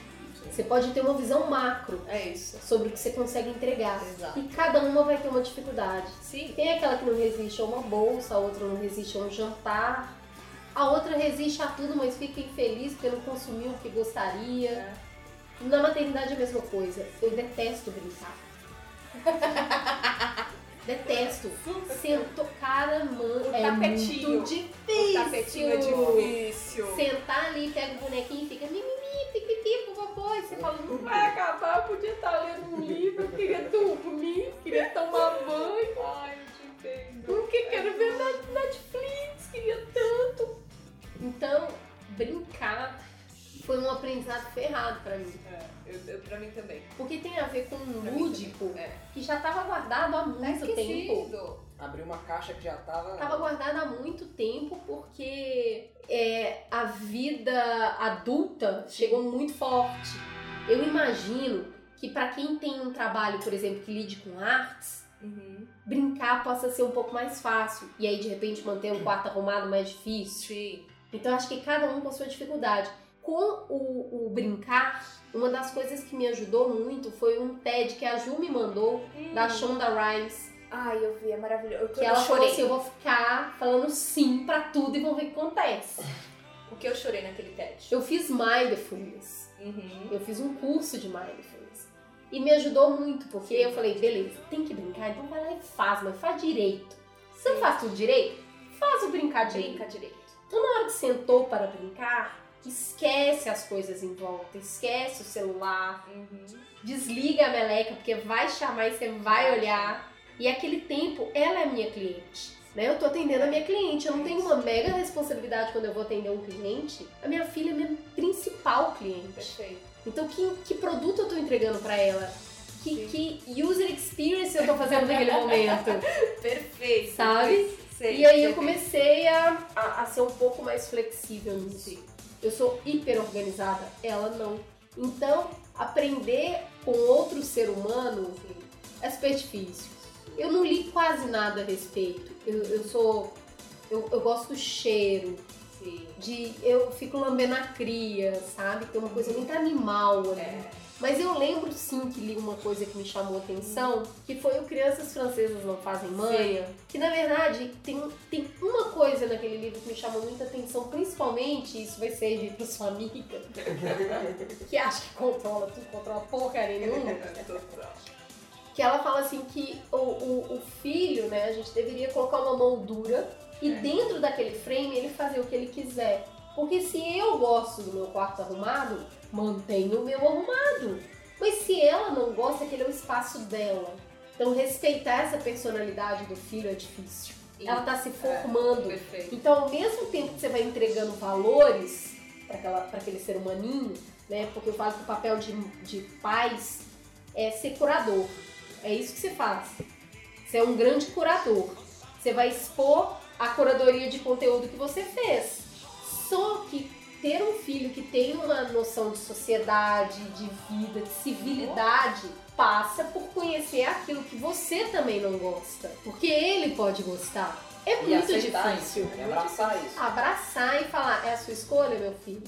Você pode ter uma visão macro é sobre o que você consegue entregar. Exato. E cada uma vai ter uma dificuldade. Sim. Tem aquela que não resiste a uma bolsa, a outra não resiste a um jantar, a outra resiste a tudo, mas fica infeliz porque não consumiu o que gostaria. É. Na maternidade é a mesma coisa. Eu detesto brincar. detesto. Sentou, cara, mano, O é tapetinho. muito difícil. O tapetinho é difícil. Sentar ali, pega o bonequinho e fica mimimi, pipipi, popopó, e você fala, não vai acabar, eu podia estar lendo um livro, queria dormir, queria tomar banho. Ai, eu te entendo. Porque quero ver na Netflix, queria tanto. Então, brincar foi um aprendizado ferrado pra mim. Pra mim também. Porque tem a ver com um lúdico. É. que já estava guardado há Tá muito tempo. esquecido. Abriu uma caixa que já tava. Tava guardado há muito tempo porque é, a vida adulta chegou muito forte. Eu imagino que pra quem tem um trabalho, por exemplo, que lide com artes, Uhum. brincar possa ser um pouco mais fácil. E aí, de repente, manter um quarto arrumado mais difícil. Sim. Então acho que cada um com a sua dificuldade. Com o, o brincar, uma das coisas que me ajudou muito foi um TED que a Ju me mandou, da Shonda Rhimes, Ai, eu vi, é maravilhoso. Eu, que ela falou chorei. assim, eu vou ficar falando sim pra tudo e vamos ver o que acontece. O que eu chorei naquele TED. Eu fiz Mindfulness, Uhum. eu fiz um curso de Mindfulness. E me ajudou muito, porque eu falei, beleza, tem que brincar, então vai lá e faz, mas faz direito. Você não faz tudo direito, faz o brincar direito. Brinca direito. Então, na hora que sentou para brincar, esquece as coisas em volta, esquece o celular, Uhum. desliga a meleca, porque vai chamar e você vai olhar. E aquele tempo, ela é minha cliente. Né? Eu tô atendendo a minha cliente, eu não tenho uma mega responsabilidade quando eu vou atender um cliente. A minha filha é minha principal cliente. Perfeito. Então, que, que produto eu tô entregando para ela? Que, que user experience eu tô fazendo naquele momento? Perfeito. Sabe? E aí eu comecei a, a, a ser um pouco mais flexível nisso. Eu sou hiper organizada, ela não. Então, aprender com outro ser humano é super difícil. Eu não li quase nada a respeito. Eu, eu sou. Eu, eu gosto do cheiro, Sim. de. Eu fico lambendo a cria, sabe? Tem uma coisa muito animal ali. É. Mas eu lembro sim que li uma coisa que me chamou atenção, que foi o Crianças Francesas Não Fazem Manha, que na verdade tem, tem uma coisa naquele livro que me chamou muita atenção, principalmente, isso vai servir pra sua amiga, que acha que controla tudo, controla porcaria nenhuma, que ela fala assim que o, o, o filho, né, a gente deveria colocar uma moldura e dentro daquele frame ele fazer o que ele quiser. Porque se eu gosto do meu quarto arrumado, mantenho o meu arrumado. Mas se ela não gosta, aquele é o espaço dela. Então respeitar essa personalidade do filho é difícil. Ela tá se formando. Perfeito. Então, ao mesmo tempo que você vai entregando valores para aquele ser humaninho, né? Porque eu falo que o papel de, de pais é ser curador. É isso que você faz. Você é um grande curador. Você vai expor a curadoria de conteúdo que você fez. Só que ter um filho que tem uma noção de sociedade, de vida, de civilidade, passa por conhecer aquilo que você também não gosta. Porque ele pode gostar. É E muito difícil. isso, né? abraçar isso. Abraçar e falar, é a sua escolha, meu filho?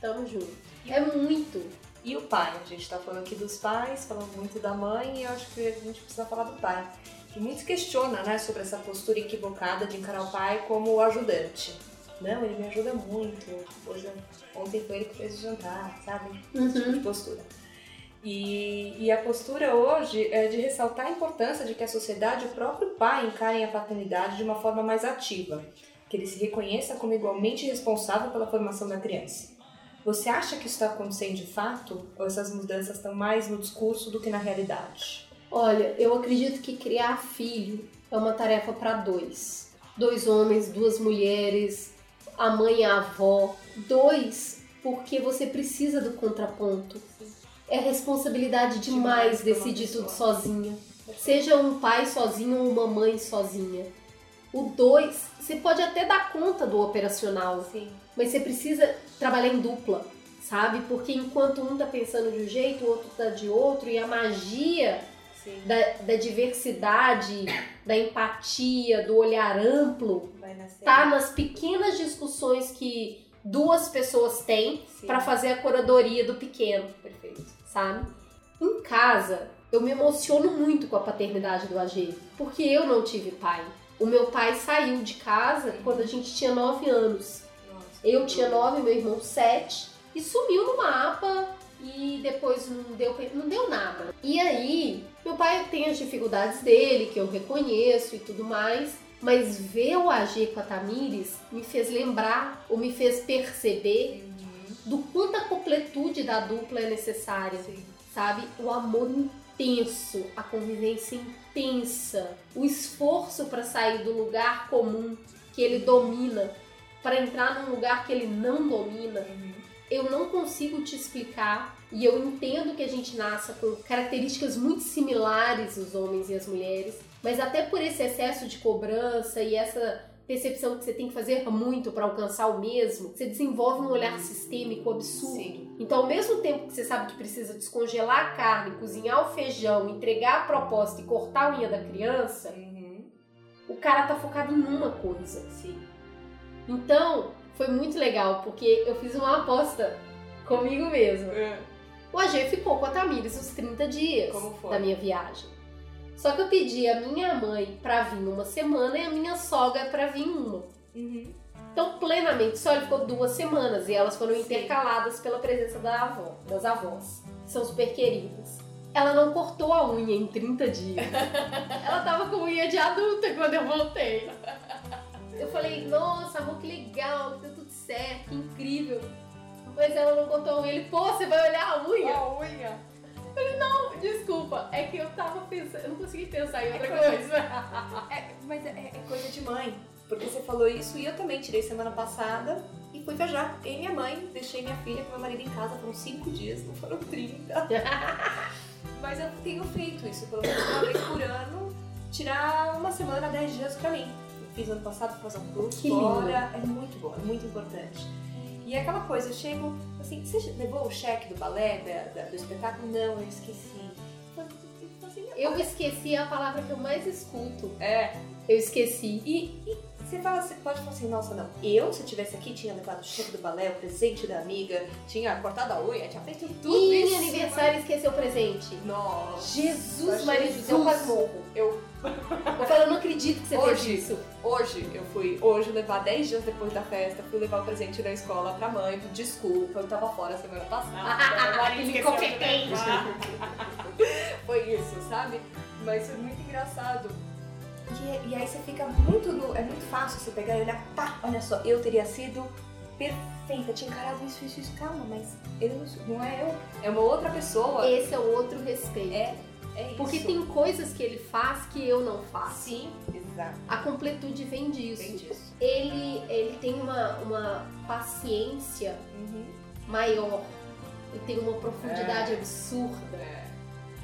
Tamo junto. É muito. E o pai? A gente tá falando aqui dos pais, falando muito da mãe, e eu acho que a gente precisa falar do pai. Que muitos questionam, né, sobre essa postura equivocada de encarar o pai como o ajudante. Não, ele me ajuda muito. Hoje, ontem foi ele que fez o jantar, sabe? Esse tipo de postura. E, e a postura hoje é de ressaltar a importância de que a sociedade e o próprio pai encarem a paternidade de uma forma mais ativa, que ele se reconheça como igualmente responsável pela formação da criança. Você acha que isso está acontecendo de fato? Ou essas mudanças estão mais no discurso do que na realidade? Olha, eu acredito que criar filho é uma tarefa para dois. Dois homens, duas mulheres, a mãe e a avó. Dois, porque você precisa do contraponto. É responsabilidade demais, decidir tudo sozinha. Seja um pai sozinho ou uma mãe sozinha. O dois, você pode até dar conta do operacional, Sim. mas você precisa trabalhar em dupla. sabe? Porque enquanto um tá pensando de um jeito, o outro tá de outro, e a magia. Da, da diversidade, da empatia, do olhar amplo, tá nas pequenas discussões que duas pessoas têm pra fazer a curadoria do pequeno, Perfeito. sabe? Em casa, eu me emociono muito com a paternidade do AG, porque eu não tive pai. O meu pai saiu de casa quando a gente tinha 9 anos. Nossa. Eu tinha 9, meu irmão 7, e sumiu no mapa e depois não deu, não deu nada. E aí, meu pai tem as dificuldades dele, que eu reconheço e tudo mais, mas ver o AG com a Tamires me fez lembrar, ou me fez perceber do quanto a completude da dupla é necessária Sim. sabe? O amor intenso, a convivência intensa, o esforço para sair do lugar comum que ele domina para entrar num lugar que ele não domina. Eu não consigo te explicar e eu entendo que a gente nasça com características muito similares os homens e as mulheres, mas até por esse excesso de cobrança e essa percepção que você tem que fazer muito para alcançar o mesmo, você desenvolve um olhar sistêmico absurdo. Sim. Então, ao mesmo tempo que você sabe que precisa descongelar a carne, cozinhar o feijão, entregar a proposta e cortar a unha da criança, Uhum. o cara tá focado em uma coisa. Sim. Então, foi muito legal, porque eu fiz uma aposta comigo mesmo. O AG ficou com a Tamires os 30 dias da minha viagem. Só que eu pedi a minha mãe pra vir uma semana e a minha sogra pra vir uma. Uhum. Então, plenamente, só ele ficou duas semanas e elas foram Sim. intercaladas pela presença da avó, das avós, que são super queridas. Ela não cortou a unha em 30 dias. Ela tava com unha de adulta quando eu voltei. Eu falei, nossa, amor, que legal, que deu tudo certo, que incrível. Mas ela não cortou a unha. Ele, pô, você vai olhar a unha? A unha. Não, desculpa, é que eu tava pensando, eu não consegui pensar em outra coisa- coisa. É, mas é, é coisa de mãe. Porque você falou isso e eu também tirei semana passada e fui viajar. Eu e minha mãe, deixei minha filha com meu marido em casa, foram cinco dias, não foram 30. Mas eu tenho feito isso, pelo menos uma vez por ano, tirar uma semana, 10 dias pra mim. Fiz ano passado fazer um curso Que lindo. fora, é muito bom, é muito importante. E é aquela coisa, eu chego assim, você levou o cheque do balé, da- da- do espetáculo? Não, eu esqueci. Assim, Eu esqueci a palavra que eu mais escuto. é, Eu esqueci. E, e você, fala, você pode falar assim, nossa, não, eu, se eu tivesse aqui, tinha levado o cheque do balé, o presente da amiga, tinha cortado a unha, tinha feito tudo E isso. aniversário esqueceu o presente. Nossa. Jesus, Maria José, eu quase morro. Eu, Eu falo, eu não acredito que você Hoje. fez isso. hoje, eu fui, hoje, levar 10 dias depois da festa, fui levar o presente da escola pra mãe, desculpa, eu tava fora semana passada. a Maria Aquele esqueceu de incompetente. Foi isso, sabe? Mas foi muito engraçado. E, e aí você fica muito no. É muito fácil você pegar e olhar, pá, olha só, eu teria sido perfeita, tinha encarado isso, isso, isso, calma, mas eu não é eu, é uma outra pessoa. Esse é o outro respeito. É, é isso. Porque tem coisas que ele faz que eu não faço. Sim, exato. A completude vem disso. Vem disso. Ele, ele tem uma, uma paciência Uhum. maior. Ele tem uma profundidade absurda. É.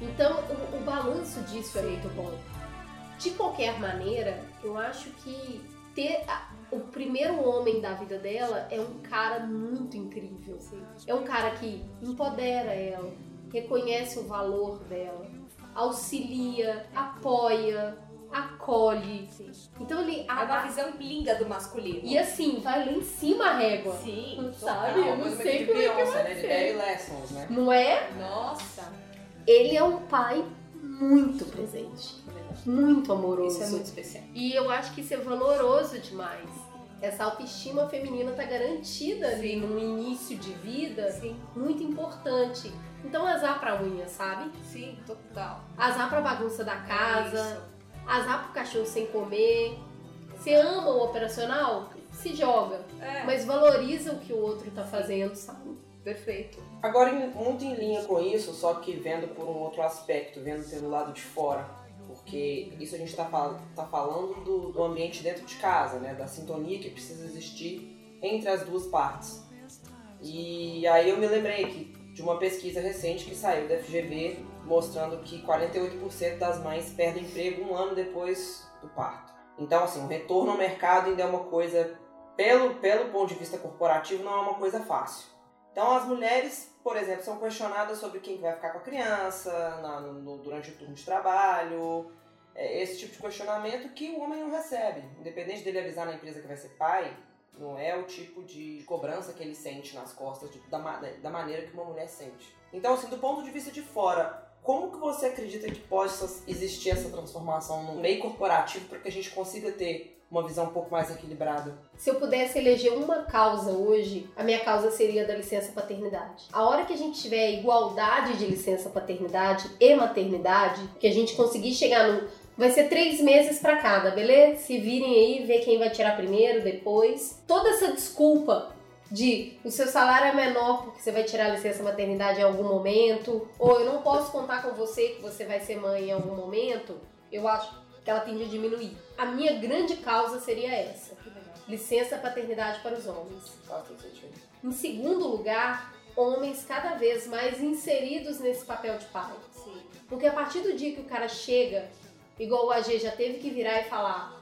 Então, o, o balanço disso é muito bom. De qualquer maneira, eu acho que ter a- o primeiro homem da vida dela é um cara muito incrível. É um cara que empodera ela, reconhece o valor dela, auxilia, apoia, acolhe. Então ele É uma a- visão linda do masculino. e assim, vai lá em cima a régua. Sim, Sabe? Eu não sei como é que vai né? Ser. Lessons, né? Não é? Nossa. Ele é um pai muito presente, muito amoroso. Isso é muito especial. E eu acho que isso é valoroso demais. Essa autoestima feminina tá garantida ali num início de vida Sim, muito importante. Então azar pra unha, sabe? sim, total. Azar pra bagunça da casa, É isso. azar pro cachorro sem comer. Você ama o operacional? Se joga. É, Mas valoriza o que o outro tá fazendo, sabe? perfeito. Agora, muito em linha com isso, só que vendo por um outro aspecto, vendo pelo lado de fora. Porque isso a gente está tá falando do, do ambiente dentro de casa, né? Da sintonia que precisa existir entre as duas partes. E aí eu me lembrei aqui de uma pesquisa recente que saiu da FGV mostrando que 48% das mães perdem emprego um ano depois do parto. Então, assim, o retorno ao mercado ainda é uma coisa, pelo, pelo ponto de vista corporativo, não é uma coisa fácil. Então as mulheres, por exemplo, são questionadas sobre quem vai ficar com a criança na- no- durante o turno de trabalho. É esse tipo de questionamento que o homem não recebe. Independente dele avisar na empresa que vai ser pai, não é o tipo de cobrança que ele sente nas costas de- da, da maneira que uma mulher sente. Então, assim, do ponto de vista de fora, como que você acredita que possa existir essa transformação no meio corporativo para que a gente consiga ter uma visão um pouco mais equilibrada? Se eu pudesse eleger uma causa hoje, a minha causa seria da licença paternidade. A hora que a gente tiver igualdade de licença paternidade e maternidade, que a gente conseguir chegar no. Vai ser três meses pra cada, beleza? Se virem aí, ver quem vai tirar primeiro, depois. Toda essa desculpa de o seu salário é menor porque você vai tirar a licença maternidade em algum momento, ou eu não posso contar com você que você vai ser mãe em algum momento, eu acho ela tende a diminuir. A minha grande causa seria essa licença paternidade para os homens. Faz todo sentido. Em segundo lugar, homens cada vez mais inseridos nesse papel de pai. Sim. Porque a partir do dia que o cara chega, igual o AG já teve que virar e falar: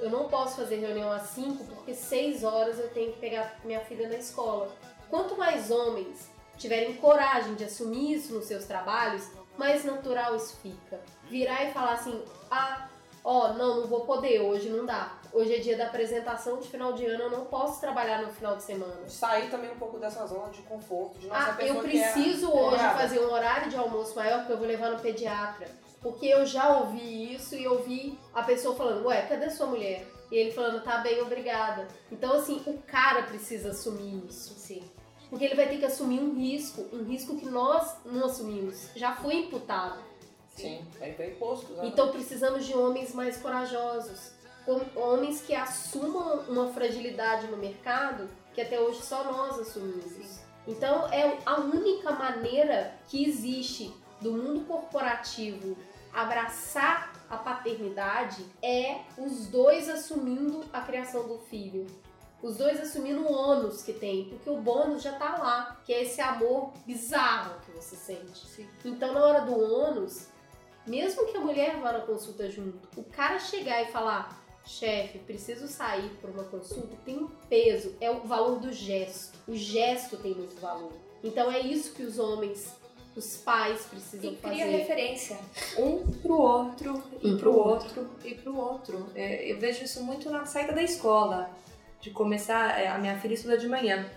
eu não posso fazer reunião às 5 porque 6 horas eu tenho que pegar minha filha na escola. Quanto mais homens tiverem coragem de assumir isso nos seus trabalhos, mais natural isso fica. Virar e falar assim: ah, ó, não, não vou poder, hoje não dá. Hoje é dia da apresentação de final de ano, eu não posso trabalhar no final de semana. Sair também um pouco dessa zona de conforto, de nossa Ah, pessoa eu que é preciso hoje namorada. fazer um horário de almoço maior porque eu vou levar no pediatra. Porque eu já ouvi isso e ouvi a pessoa falando, ué, cadê sua mulher? E ele falando, tá bem, obrigada. Então, assim, o cara precisa assumir isso. Sim. Porque ele vai ter que assumir um risco, um risco que nós não assumimos. Já foi imputado. Sim, aí tá imposto. Né? Então precisamos de homens mais corajosos. Hom- Homens que assumam uma fragilidade no mercado que até hoje só nós assumimos. Então é a única maneira que existe do mundo corporativo abraçar a paternidade é os dois assumindo a criação do filho. Os dois assumindo o ônus que tem, porque o bônus já tá lá, que é esse amor bizarro que você sente. Então, na hora do ônus, mesmo que a mulher vá na consulta junto, o cara chegar e falar: chefe, preciso sair por uma consulta, tem um peso, é o valor do gesto. O gesto tem muito valor. Então, é isso que os homens, os pais precisam E cria fazer. referência um pro outro, e Um pro pro outro, e pro outro. É, eu vejo isso muito na saída da escola. De começar, é, a minha filha estuda de manhã.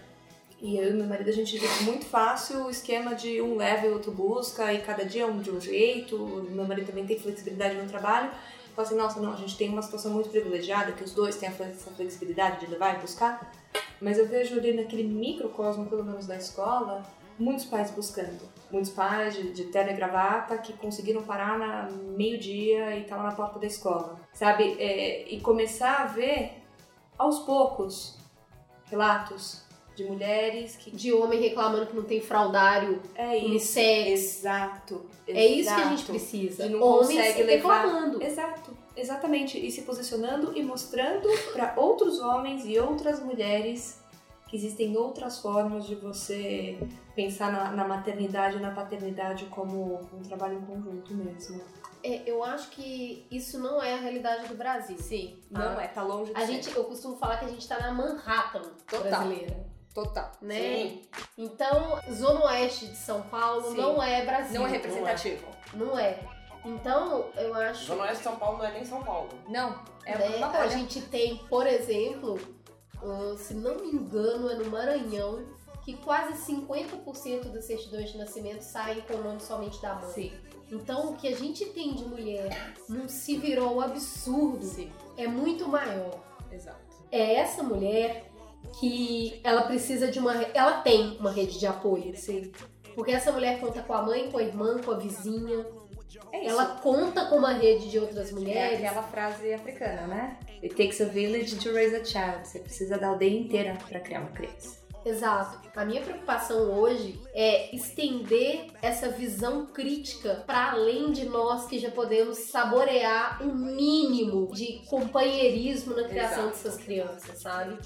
E eu e meu marido, a gente divide muito fácil o esquema de um leva e outro busca, e cada dia um de um jeito. Meu marido também tem flexibilidade no trabalho. Fala assim, nossa, não, a gente tem uma situação muito privilegiada, que os dois têm essa flexibilidade de levar e buscar. Mas eu vejo ali naquele microcosmo, pelo menos da escola, muitos pais buscando. Muitos pais de, de terno e gravata que conseguiram parar na meio-dia e estavam na porta da escola, sabe? É, e começar a ver, aos poucos, relatos de mulheres que... De homem reclamando que não tem fraldário, É isso. unissex. Exato. É isso que a gente exato. precisa. Não Homens consegue levar- reclamando. Exato, exatamente. E se posicionando e mostrando para outros homens e outras mulheres que existem outras formas de você pensar na, na maternidade e na paternidade como um trabalho em conjunto mesmo. É, eu acho que isso não é a realidade do Brasil. Sim, não não é, tá longe de A ser. gente, eu costumo falar que a gente tá na Manhattan Total. brasileira, Total. né? Sim. Então, Zona Oeste de São Paulo Sim. não é Brasil. Não é representativo. Não é. Então, eu acho Zona Oeste de São Paulo não é nem São Paulo. Não, é né, uma a gente tem, por exemplo, ah, se não me engano, é no Maranhão, que quase 50% das certidões de nascimento saem com o nome somente da mãe. Sim, Então, o que a gente tem de mulher num se virou absurdo sim, é muito maior. exato. É essa mulher que ela precisa de uma. Ela tem uma rede de apoio. Sim. Porque essa mulher conta com a mãe, com a irmã, com a vizinha. É. Ela conta com uma rede de outras É mulheres. aquela frase africana, né? It takes a village to raise a child. Você precisa da aldeia inteira para criar uma criança. Exato. A minha preocupação hoje é estender essa visão crítica para além de nós que já podemos saborear um mínimo de companheirismo na criação Exato. dessas crianças, sabe?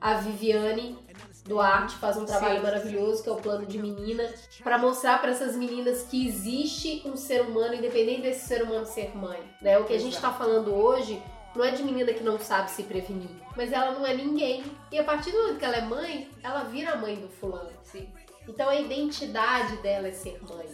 A Viviane Duarte faz um trabalho Sim. maravilhoso que é o plano de menina para mostrar para essas meninas que existe um ser humano independente desse ser humano ser mãe, né? O que a gente tá falando hoje não é de menina que não sabe se prevenir, mas ela não é ninguém. E a partir do momento que ela é mãe, ela vira a mãe do fulano. Sim. Então a identidade dela é ser mãe.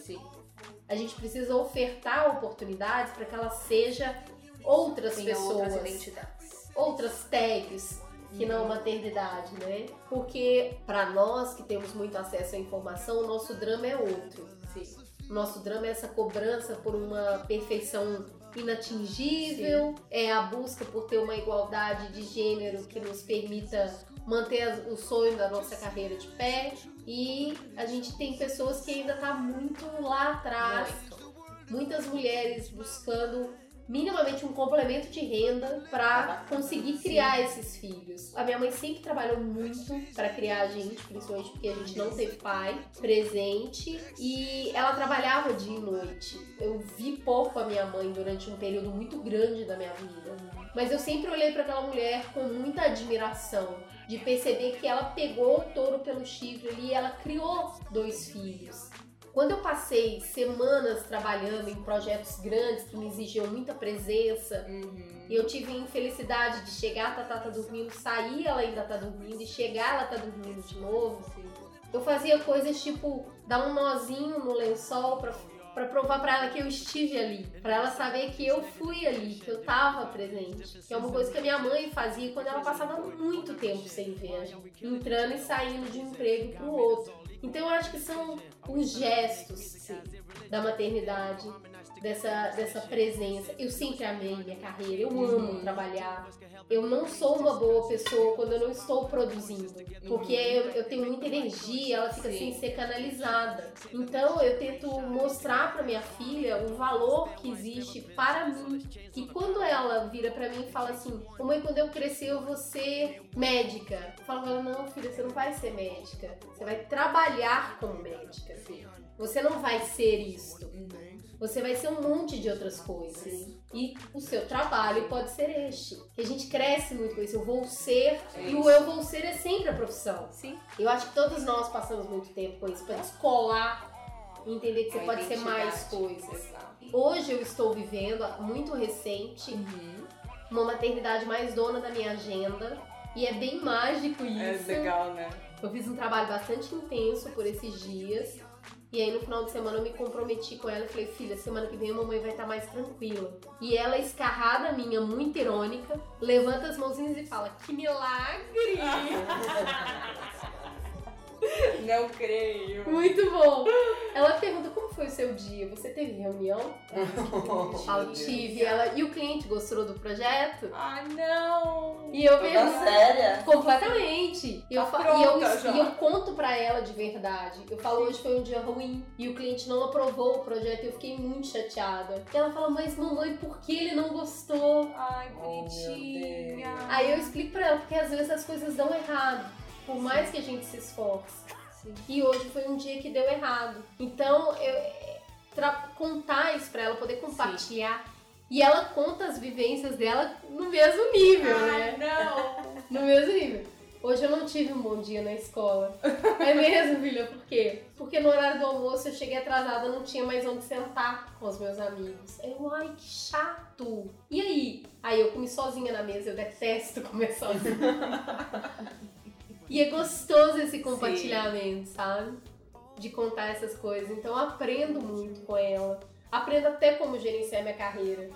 A gente precisa ofertar oportunidades para que ela seja outras Tem pessoas, outras identidades. outras tags que não a maternidade, né? Porque para nós que temos muito acesso à informação, o nosso drama é outro. Sim. O nosso drama é essa cobrança por uma perfeição inatingível, é a busca por ter uma igualdade de gênero que nos permita manter o sonho da nossa carreira de pé. E a gente tem pessoas que ainda tá muito lá atrás, muitas mulheres buscando minimamente um complemento de renda para conseguir criar esses filhos. A minha mãe sempre trabalhou muito para criar a gente, principalmente porque a gente não teve pai presente e ela trabalhava dia e noite. Eu vi pouco a minha mãe durante um período muito grande da minha vida, mas eu sempre olhei para aquela mulher com muita admiração. De perceber que ela pegou o touro pelo chifre ali e ela criou dois filhos. Quando eu passei semanas trabalhando em projetos grandes que me exigiam muita presença, e eu tive a infelicidade de chegar, a Tatá tá dormindo, sair, ela ainda tá dormindo, e chegar, ela tá dormindo de novo. Eu fazia coisas tipo dar um nozinho no lençol pra, pra provar pra ela que eu estive ali. Pra ela saber que eu fui ali, que eu tava presente. Que é uma coisa que a minha mãe fazia quando ela passava muito tempo sem ver, entrando e saindo de um emprego pro outro. Então eu acho que são os gestos sim, da maternidade, dessa, dessa presença. Eu sempre amei minha carreira, eu amo trabalhar. Eu não sou uma boa pessoa quando eu não estou produzindo, porque eu, eu tenho muita energia, ela fica sem ser canalizada. Então eu tento mostrar para minha filha o valor que existe para mim. E quando ela vira para mim e fala assim: Mamãe, quando eu crescer eu vou ser médica. Eu falo pra ela: Não, filha, você não vai ser médica. Você vai trabalhar como médica. Você não vai ser isto. Você vai ser um monte de outras coisas. E o seu trabalho pode ser este. A gente cresce muito com isso. Eu vou ser. e o eu vou ser é sempre a profissão. Sim. Eu acho que todos nós passamos muito tempo com isso. Pra descolar e entender que você A pode ser mais coisas. Exato. Hoje eu estou vivendo, muito recente, Uhum. uma maternidade mais dona da minha agenda. E é bem mágico isso. né? Eu fiz um trabalho bastante intenso por esses dias. E aí no final de semana eu me comprometi com ela e falei, filha, semana que vem a mamãe vai estar mais tranquila. E ela, escarrada minha, muito irônica, levanta as mãozinhas e fala, que milagre! Não creio. muito bom! Ela pergunta, como foi o seu dia? Você teve reunião? Eu tive. Ela, e o cliente gostou do projeto? Ah, não. E eu Toda pergunto, séria. Completamente. E eu, Tá fa- e, eu, pronta já. e eu conto pra ela de verdade. Eu falo, hoje foi um dia ruim e o cliente não aprovou o projeto e eu fiquei muito chateada. E ela fala, mas mamãe, por que ele não gostou? Ai, Oh, bonitinha. Deus. Aí eu explico pra ela, porque às vezes as coisas dão errado, por mais que a gente se esforce. E hoje foi um dia que deu errado. Então, eu, contar isso pra ela, poder compartilhar. E ela conta as vivências dela no mesmo nível, né? não. No mesmo nível. Hoje eu não tive um bom dia na escola. É mesmo, filha? Por quê? Porque no horário do almoço eu cheguei atrasada, não tinha mais onde sentar com os meus amigos. Eu, ai, que chato. E aí? Aí eu comi sozinha na mesa, eu detesto comer sozinha. e é gostoso esse compartilhamento, sabe? De contar essas coisas. Então eu aprendo muito com ela. Aprendo até como gerenciar minha carreira.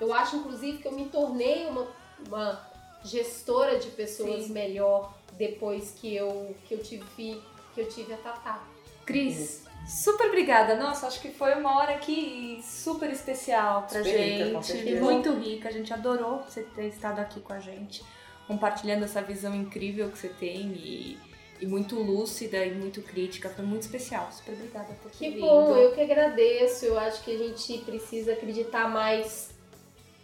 Eu acho, inclusive, que eu me tornei uma, uma gestora de pessoas Sim. melhor depois que eu, que eu tive que eu tive a Tatá. Cris, super obrigada. Nossa, acho que foi uma hora aqui super especial pra Super rica, gente. certeza. muito rica. A gente adorou você ter estado aqui com a gente, compartilhando essa visão incrível que você tem e, e muito lúcida e muito crítica. Foi muito especial. Super obrigada por ter Que vindo. bom, eu que agradeço. Eu acho que a gente precisa acreditar mais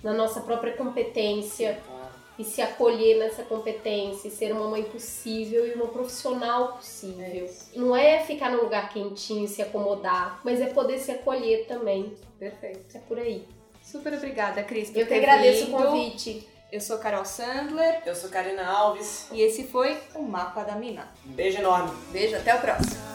na nossa própria competência e se acolher nessa competência, e ser uma mãe possível e uma profissional possível. Não é ficar num lugar quentinho e se acomodar, mas é poder se acolher também. Perfeito. É por aí. Super obrigada, Cris, por Eu que agradeço vindo. o convite. Eu sou Carol Sandler Eu sou Karina Alves. e esse foi o Mapa da Mina. Um beijo enorme. Beijo, até o próximo.